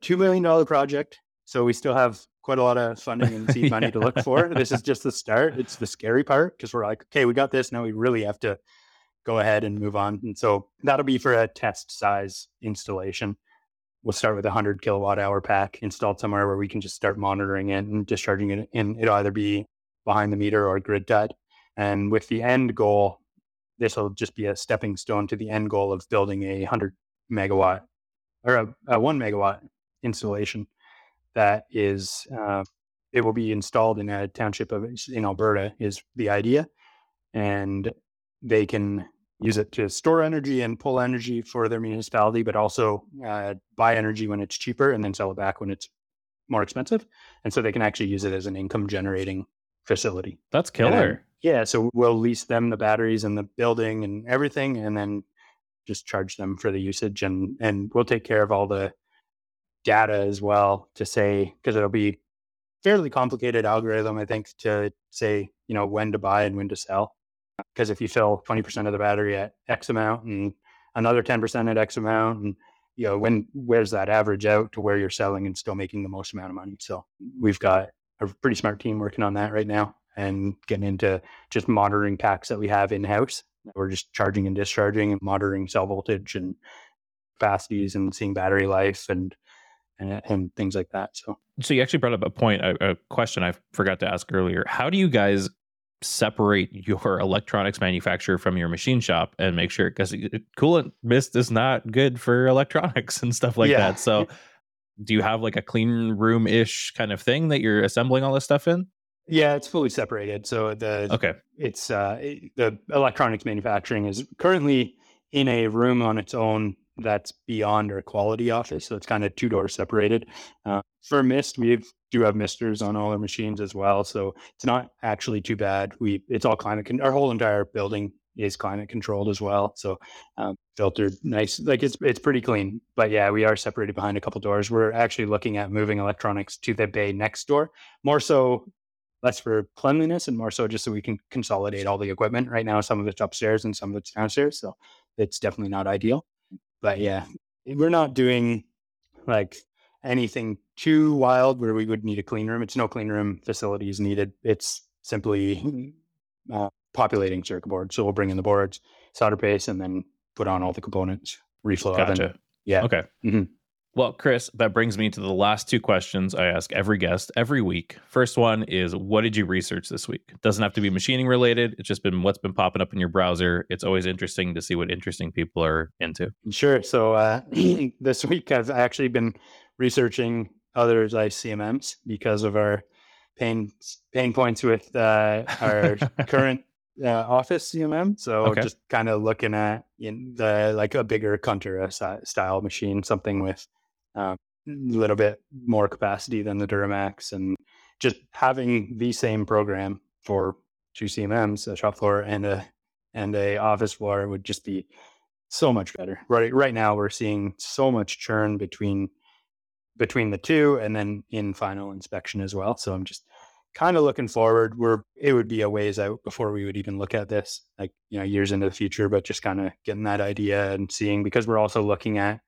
[SPEAKER 2] two million dollar project, so we still have quite a lot of funding and seed *laughs* money to look for. This is just the start. It's the scary part because we're like, okay, we got this. Now we really have to go ahead and move on. And so that'll be for a test size installation. We'll start with a hundred kilowatt hour pack installed somewhere where we can just start monitoring it and discharging it. And it'll either be behind the meter or grid tied. And with the end goal, this will just be a stepping stone to the end goal of building a 100 megawatt or a, a one megawatt installation that is uh, it will be installed in a township of in Alberta is the idea, and they can use it to store energy and pull energy for their municipality, but also uh, buy energy when it's cheaper and then sell it back when it's more expensive. And so they can actually use it as an income generating facility.
[SPEAKER 1] That's killer.
[SPEAKER 2] Then, yeah. So we'll lease them the batteries and the building and everything, and then just charge them for the usage and and we'll take care of all the data as well to say because it'll be fairly complicated algorithm i think to say you know when to buy and when to sell because if you fill 20% of the battery at x amount and another 10% at x amount and you know when where's that average out to where you're selling and still making the most amount of money so we've got a pretty smart team working on that right now and getting into just monitoring packs that we have in house we're just charging and discharging and monitoring cell voltage and capacities and seeing battery life and and, and things like that. So,
[SPEAKER 1] so you actually brought up a point, a, a question I forgot to ask earlier. How do you guys separate your *laughs* electronics manufacturer from your machine shop and make sure because coolant mist is not good for electronics and stuff like yeah. that. So, *laughs* do you have like a clean room ish kind of thing that you're assembling all this stuff in?
[SPEAKER 2] Yeah, it's fully separated. So the
[SPEAKER 1] okay,
[SPEAKER 2] it's uh, the electronics manufacturing is currently in a room on its own that's beyond our quality office. So it's kind of two doors separated. Uh, for mist, we do have misters on all our machines as well. So it's not actually too bad. We it's all climate. Con- our whole entire building is climate controlled as well. So um, filtered, nice. Like it's it's pretty clean. But yeah, we are separated behind a couple doors. We're actually looking at moving electronics to the bay next door. More so less for cleanliness and more so just so we can consolidate all the equipment. Right now, some of it's upstairs and some of it's downstairs. So it's definitely not ideal. But yeah, we're not doing like anything too wild where we would need a clean room. It's no clean room facilities needed. It's simply uh, populating circuit board. So we'll bring in the boards, solder paste, and then put on all the components, reflow
[SPEAKER 1] gotcha.
[SPEAKER 2] oven. Yeah.
[SPEAKER 1] Okay. Mm-hmm. Well, Chris, that brings me to the last two questions I ask every guest every week. First one is what did you research this week? It doesn't have to be machining related. It's just been what's been popping up in your browser. It's always interesting to see what interesting people are into.
[SPEAKER 2] Sure. So uh, *clears throat* this week I've actually been researching other ICMMs because of our pain pain points with uh, our *laughs* current uh, office CMM. So okay. just kind of looking at in the like a bigger Contura style machine, something with a little bit more capacity than the Duramax, and just having the same program for two CMMs, a shop floor and a and a office floor would just be so much better. Right right now we're seeing so much churn between between the two and then in final inspection as well. So I'm just kind of looking forward. We're it would be a ways out before we would even look at this, like you know, years into the future, but just kind of getting that idea and seeing because we're also looking at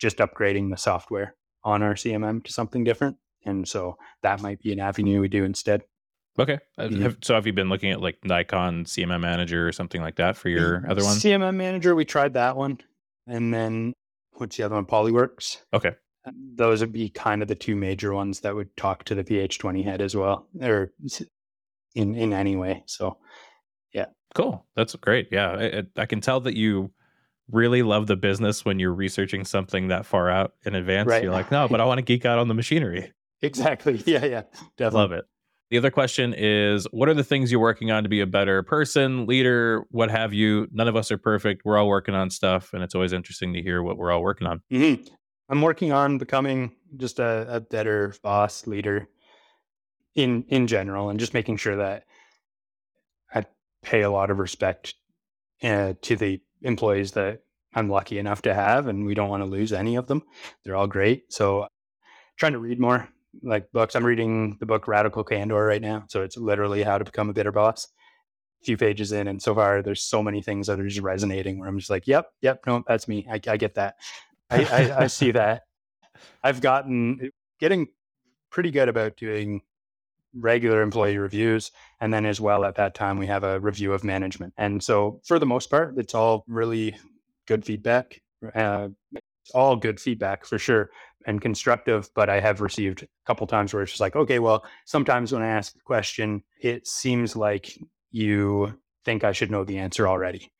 [SPEAKER 2] just upgrading the software on our CMM to something different. And so that might be an avenue we do instead.
[SPEAKER 1] Okay. Uh, mm-hmm. Have, so have you been looking at like Nikon CMM Manager or something like that for your other one?
[SPEAKER 2] CMM Manager, we tried that one. And then what's the other one? Polyworks.
[SPEAKER 1] Okay.
[SPEAKER 2] Those would be kind of the two major ones that would talk to the PH20 head as well, or in in any way. So, yeah.
[SPEAKER 1] Cool. That's great. Yeah. I, I can tell that you really love the business when you're researching something that far out in advance. Right. You're like, no, but I *laughs* want to geek out on the machinery.
[SPEAKER 2] Exactly. *laughs* Yeah, yeah. Definitely.
[SPEAKER 1] Love it. The other question is what are the things you're working on to be a better person, leader, what have you? None of us are perfect. We're all working on stuff, and it's always interesting to hear what we're all working on.
[SPEAKER 2] Mm-hmm. I'm working on becoming just a, a better boss, leader in in general, and just making sure that I pay a lot of respect uh, to the employees that I'm lucky enough to have, and we don't want to lose any of them. They're all great. So, trying to read more like books. I'm reading the book Radical Candor right now. So, it's literally how to become a better boss. A few pages in, and so far, there's so many things that are just resonating where I'm just like, yep, yep, no, that's me. I, I get that. I, I, I see *laughs* that. I've gotten getting pretty good about doing regular employee reviews. And then as well at that time, we have a review of management. And so for the most part, it's all really good feedback. Uh, all good feedback for sure and constructive, but I have received a couple times where it's just like, okay, well, sometimes when I ask a question, it seems like you think I should know the answer already.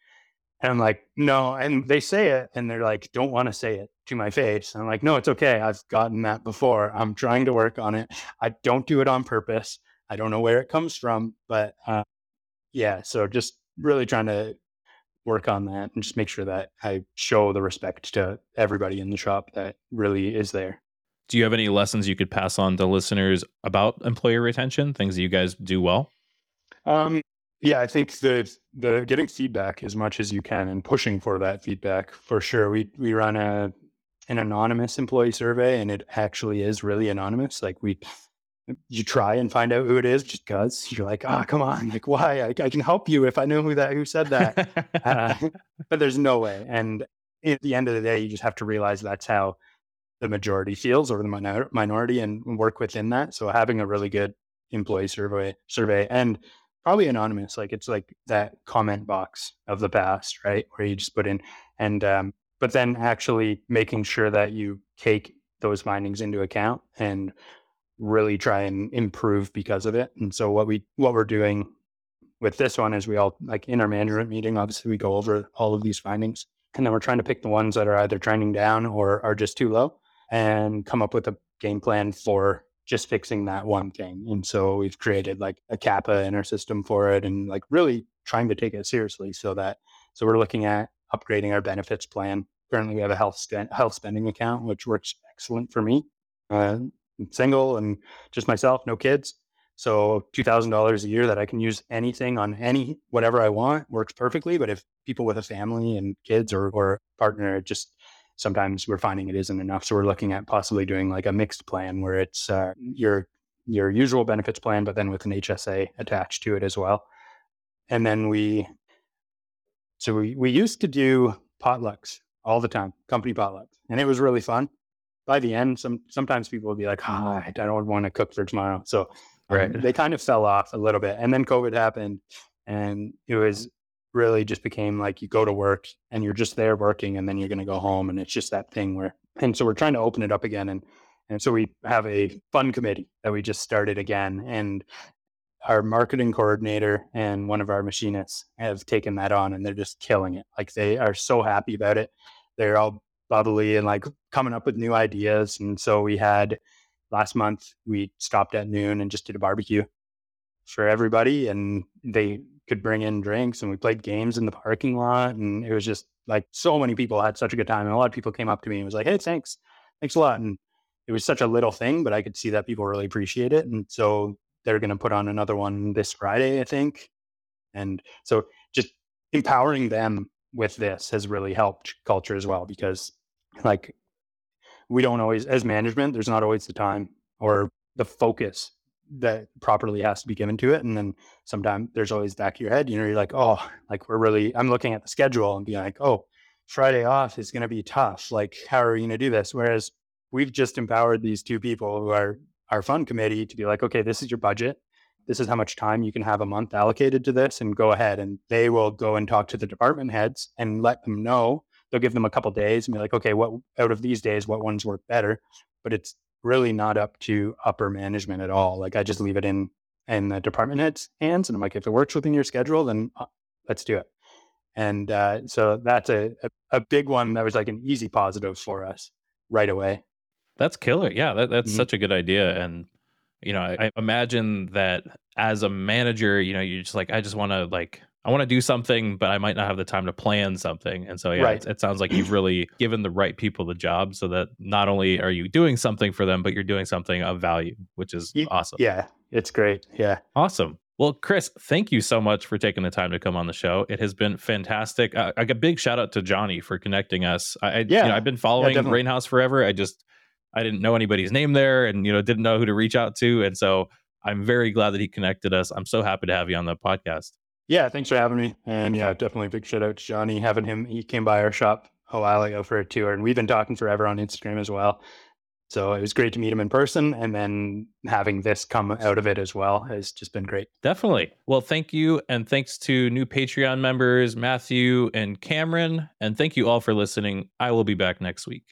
[SPEAKER 2] And I'm like, no. And they say it and they're like, don't want to say it to my face. I'm like, no, it's okay. I've gotten that before. I'm trying to work on it. I don't do it on purpose. I don't know where it comes from, but uh, yeah. So just really trying to work on that and just make sure that I show the respect to everybody in the shop that really is there.
[SPEAKER 1] Do you have any lessons you could pass on to listeners about employee retention, things that you guys do well?
[SPEAKER 2] Um, yeah, I think the the getting feedback as much as you can and pushing for that feedback for sure. We we run a an anonymous employee survey and it actually is really anonymous. Like we you try and find out who it is just because you're like, ah, oh, come on, like why? I, I, can help you if I know who that who said that. *laughs* uh, but there's no way. And at the end of the day, you just have to realize that's how the majority feels or the minor- minority and work within that. So having a really good employee survey survey and probably anonymous, like it's like that comment box of the past, right? Where you just put in and um, but then actually making sure that you take those findings into account and really try and improve because of it. And so what we what we're doing with this one is we all like in our management meeting, obviously we go over all of these findings. And then we're trying to pick the ones that are either trending down or are just too low and come up with a game plan for just fixing that one thing. And so we've created like a CAPA in our system for it and like really trying to take it seriously so that so we're looking at upgrading our benefits plan. Currently we have a health st- health spending account, which works excellent for me. Uh, single and just myself, no kids. So two thousand dollars a year that I can use anything on any whatever I want works perfectly. But if people with a family and kids or or partner, just sometimes we're finding it isn't enough. So we're looking at possibly doing like a mixed plan where it's uh, your your usual benefits plan, but then with an HSA attached to it as well. And then we so we we used to do potlucks all the time, company potlucks, and it was really fun by the end, some sometimes people would be like, oh, I don't want to cook for tomorrow. So um, right. they kind of fell off a little bit. And then COVID happened and it was really just became like you go to work and you're just there working and then you're going to go home. And it's just that thing where, and so we're trying to open it up again. And, and so we have a fun committee that we just started again. And our marketing coordinator and one of our machinists have taken that on and they're just killing it. Like they are so happy about it. They're all bubbly and like coming up with new ideas. And so we had last month, we stopped at noon and just did a barbecue for everybody. And they could bring in drinks and we played games in the parking lot. And it was just like so many people had such a good time. And a lot of people came up to me and was like, hey, thanks. Thanks a lot. And it was such a little thing, but I could see that people really appreciate it. And so they're going to put on another one this Friday, I think. And so just empowering them with this has really helped culture as well because like we don't always as management there's not always the time or the focus that properly has to be given to it and then sometimes there's always back of your head you know you're like oh like we're really i'm looking at the schedule and being like oh friday off is going to be tough like how are you going to do this? Whereas we've just empowered these two people who are our fund committee to be like okay this is your budget. This is how much time you can have a month allocated to this and go ahead and they will go and talk to the department heads and let them know. They'll give them a couple days and be like, okay, what out of these days, what ones work better? But it's really not up to upper management at all. Like I just leave it in in the department head's hands, and I'm like, if it works within your schedule, then uh, let's do it. And uh, so that's a, a, a big one that was like an easy positive for us right away.
[SPEAKER 1] That's killer. Yeah, that, that's mm-hmm. such a good idea. And you know, I, I imagine that as a manager, you know, you're just like, I just want to like I want to do something, but I might not have the time to plan something. And so, yeah, right. it, it, sounds like you've really given the right people the job so that not only are you doing something for them, but you're doing something of value, which is awesome.
[SPEAKER 2] Yeah, it's great. Yeah.
[SPEAKER 1] Awesome. Well, Chris, thank you so much for taking the time to come on the show. It has been fantastic. Uh, I a big shout out to Johnny for connecting us. I, I yeah. You know, I've been following yeah, Rainhouse forever. I just, I didn't know anybody's name there and, you know, didn't know who to reach out to. And so I'm very glad that he connected us. I'm so happy to have you on the podcast.
[SPEAKER 2] Yeah, thanks for having me. And yeah, definitely big shout out to Johnny. Having him, he came by our shop a while ago for a tour, and we've been talking forever on Instagram as well. So it was great to meet him in person, and then having this come out of it as well has just been great.
[SPEAKER 1] Definitely. Well, thank you. And thanks to new Patreon members, Matthew and Cameron. And thank you all for listening. I will be back next week.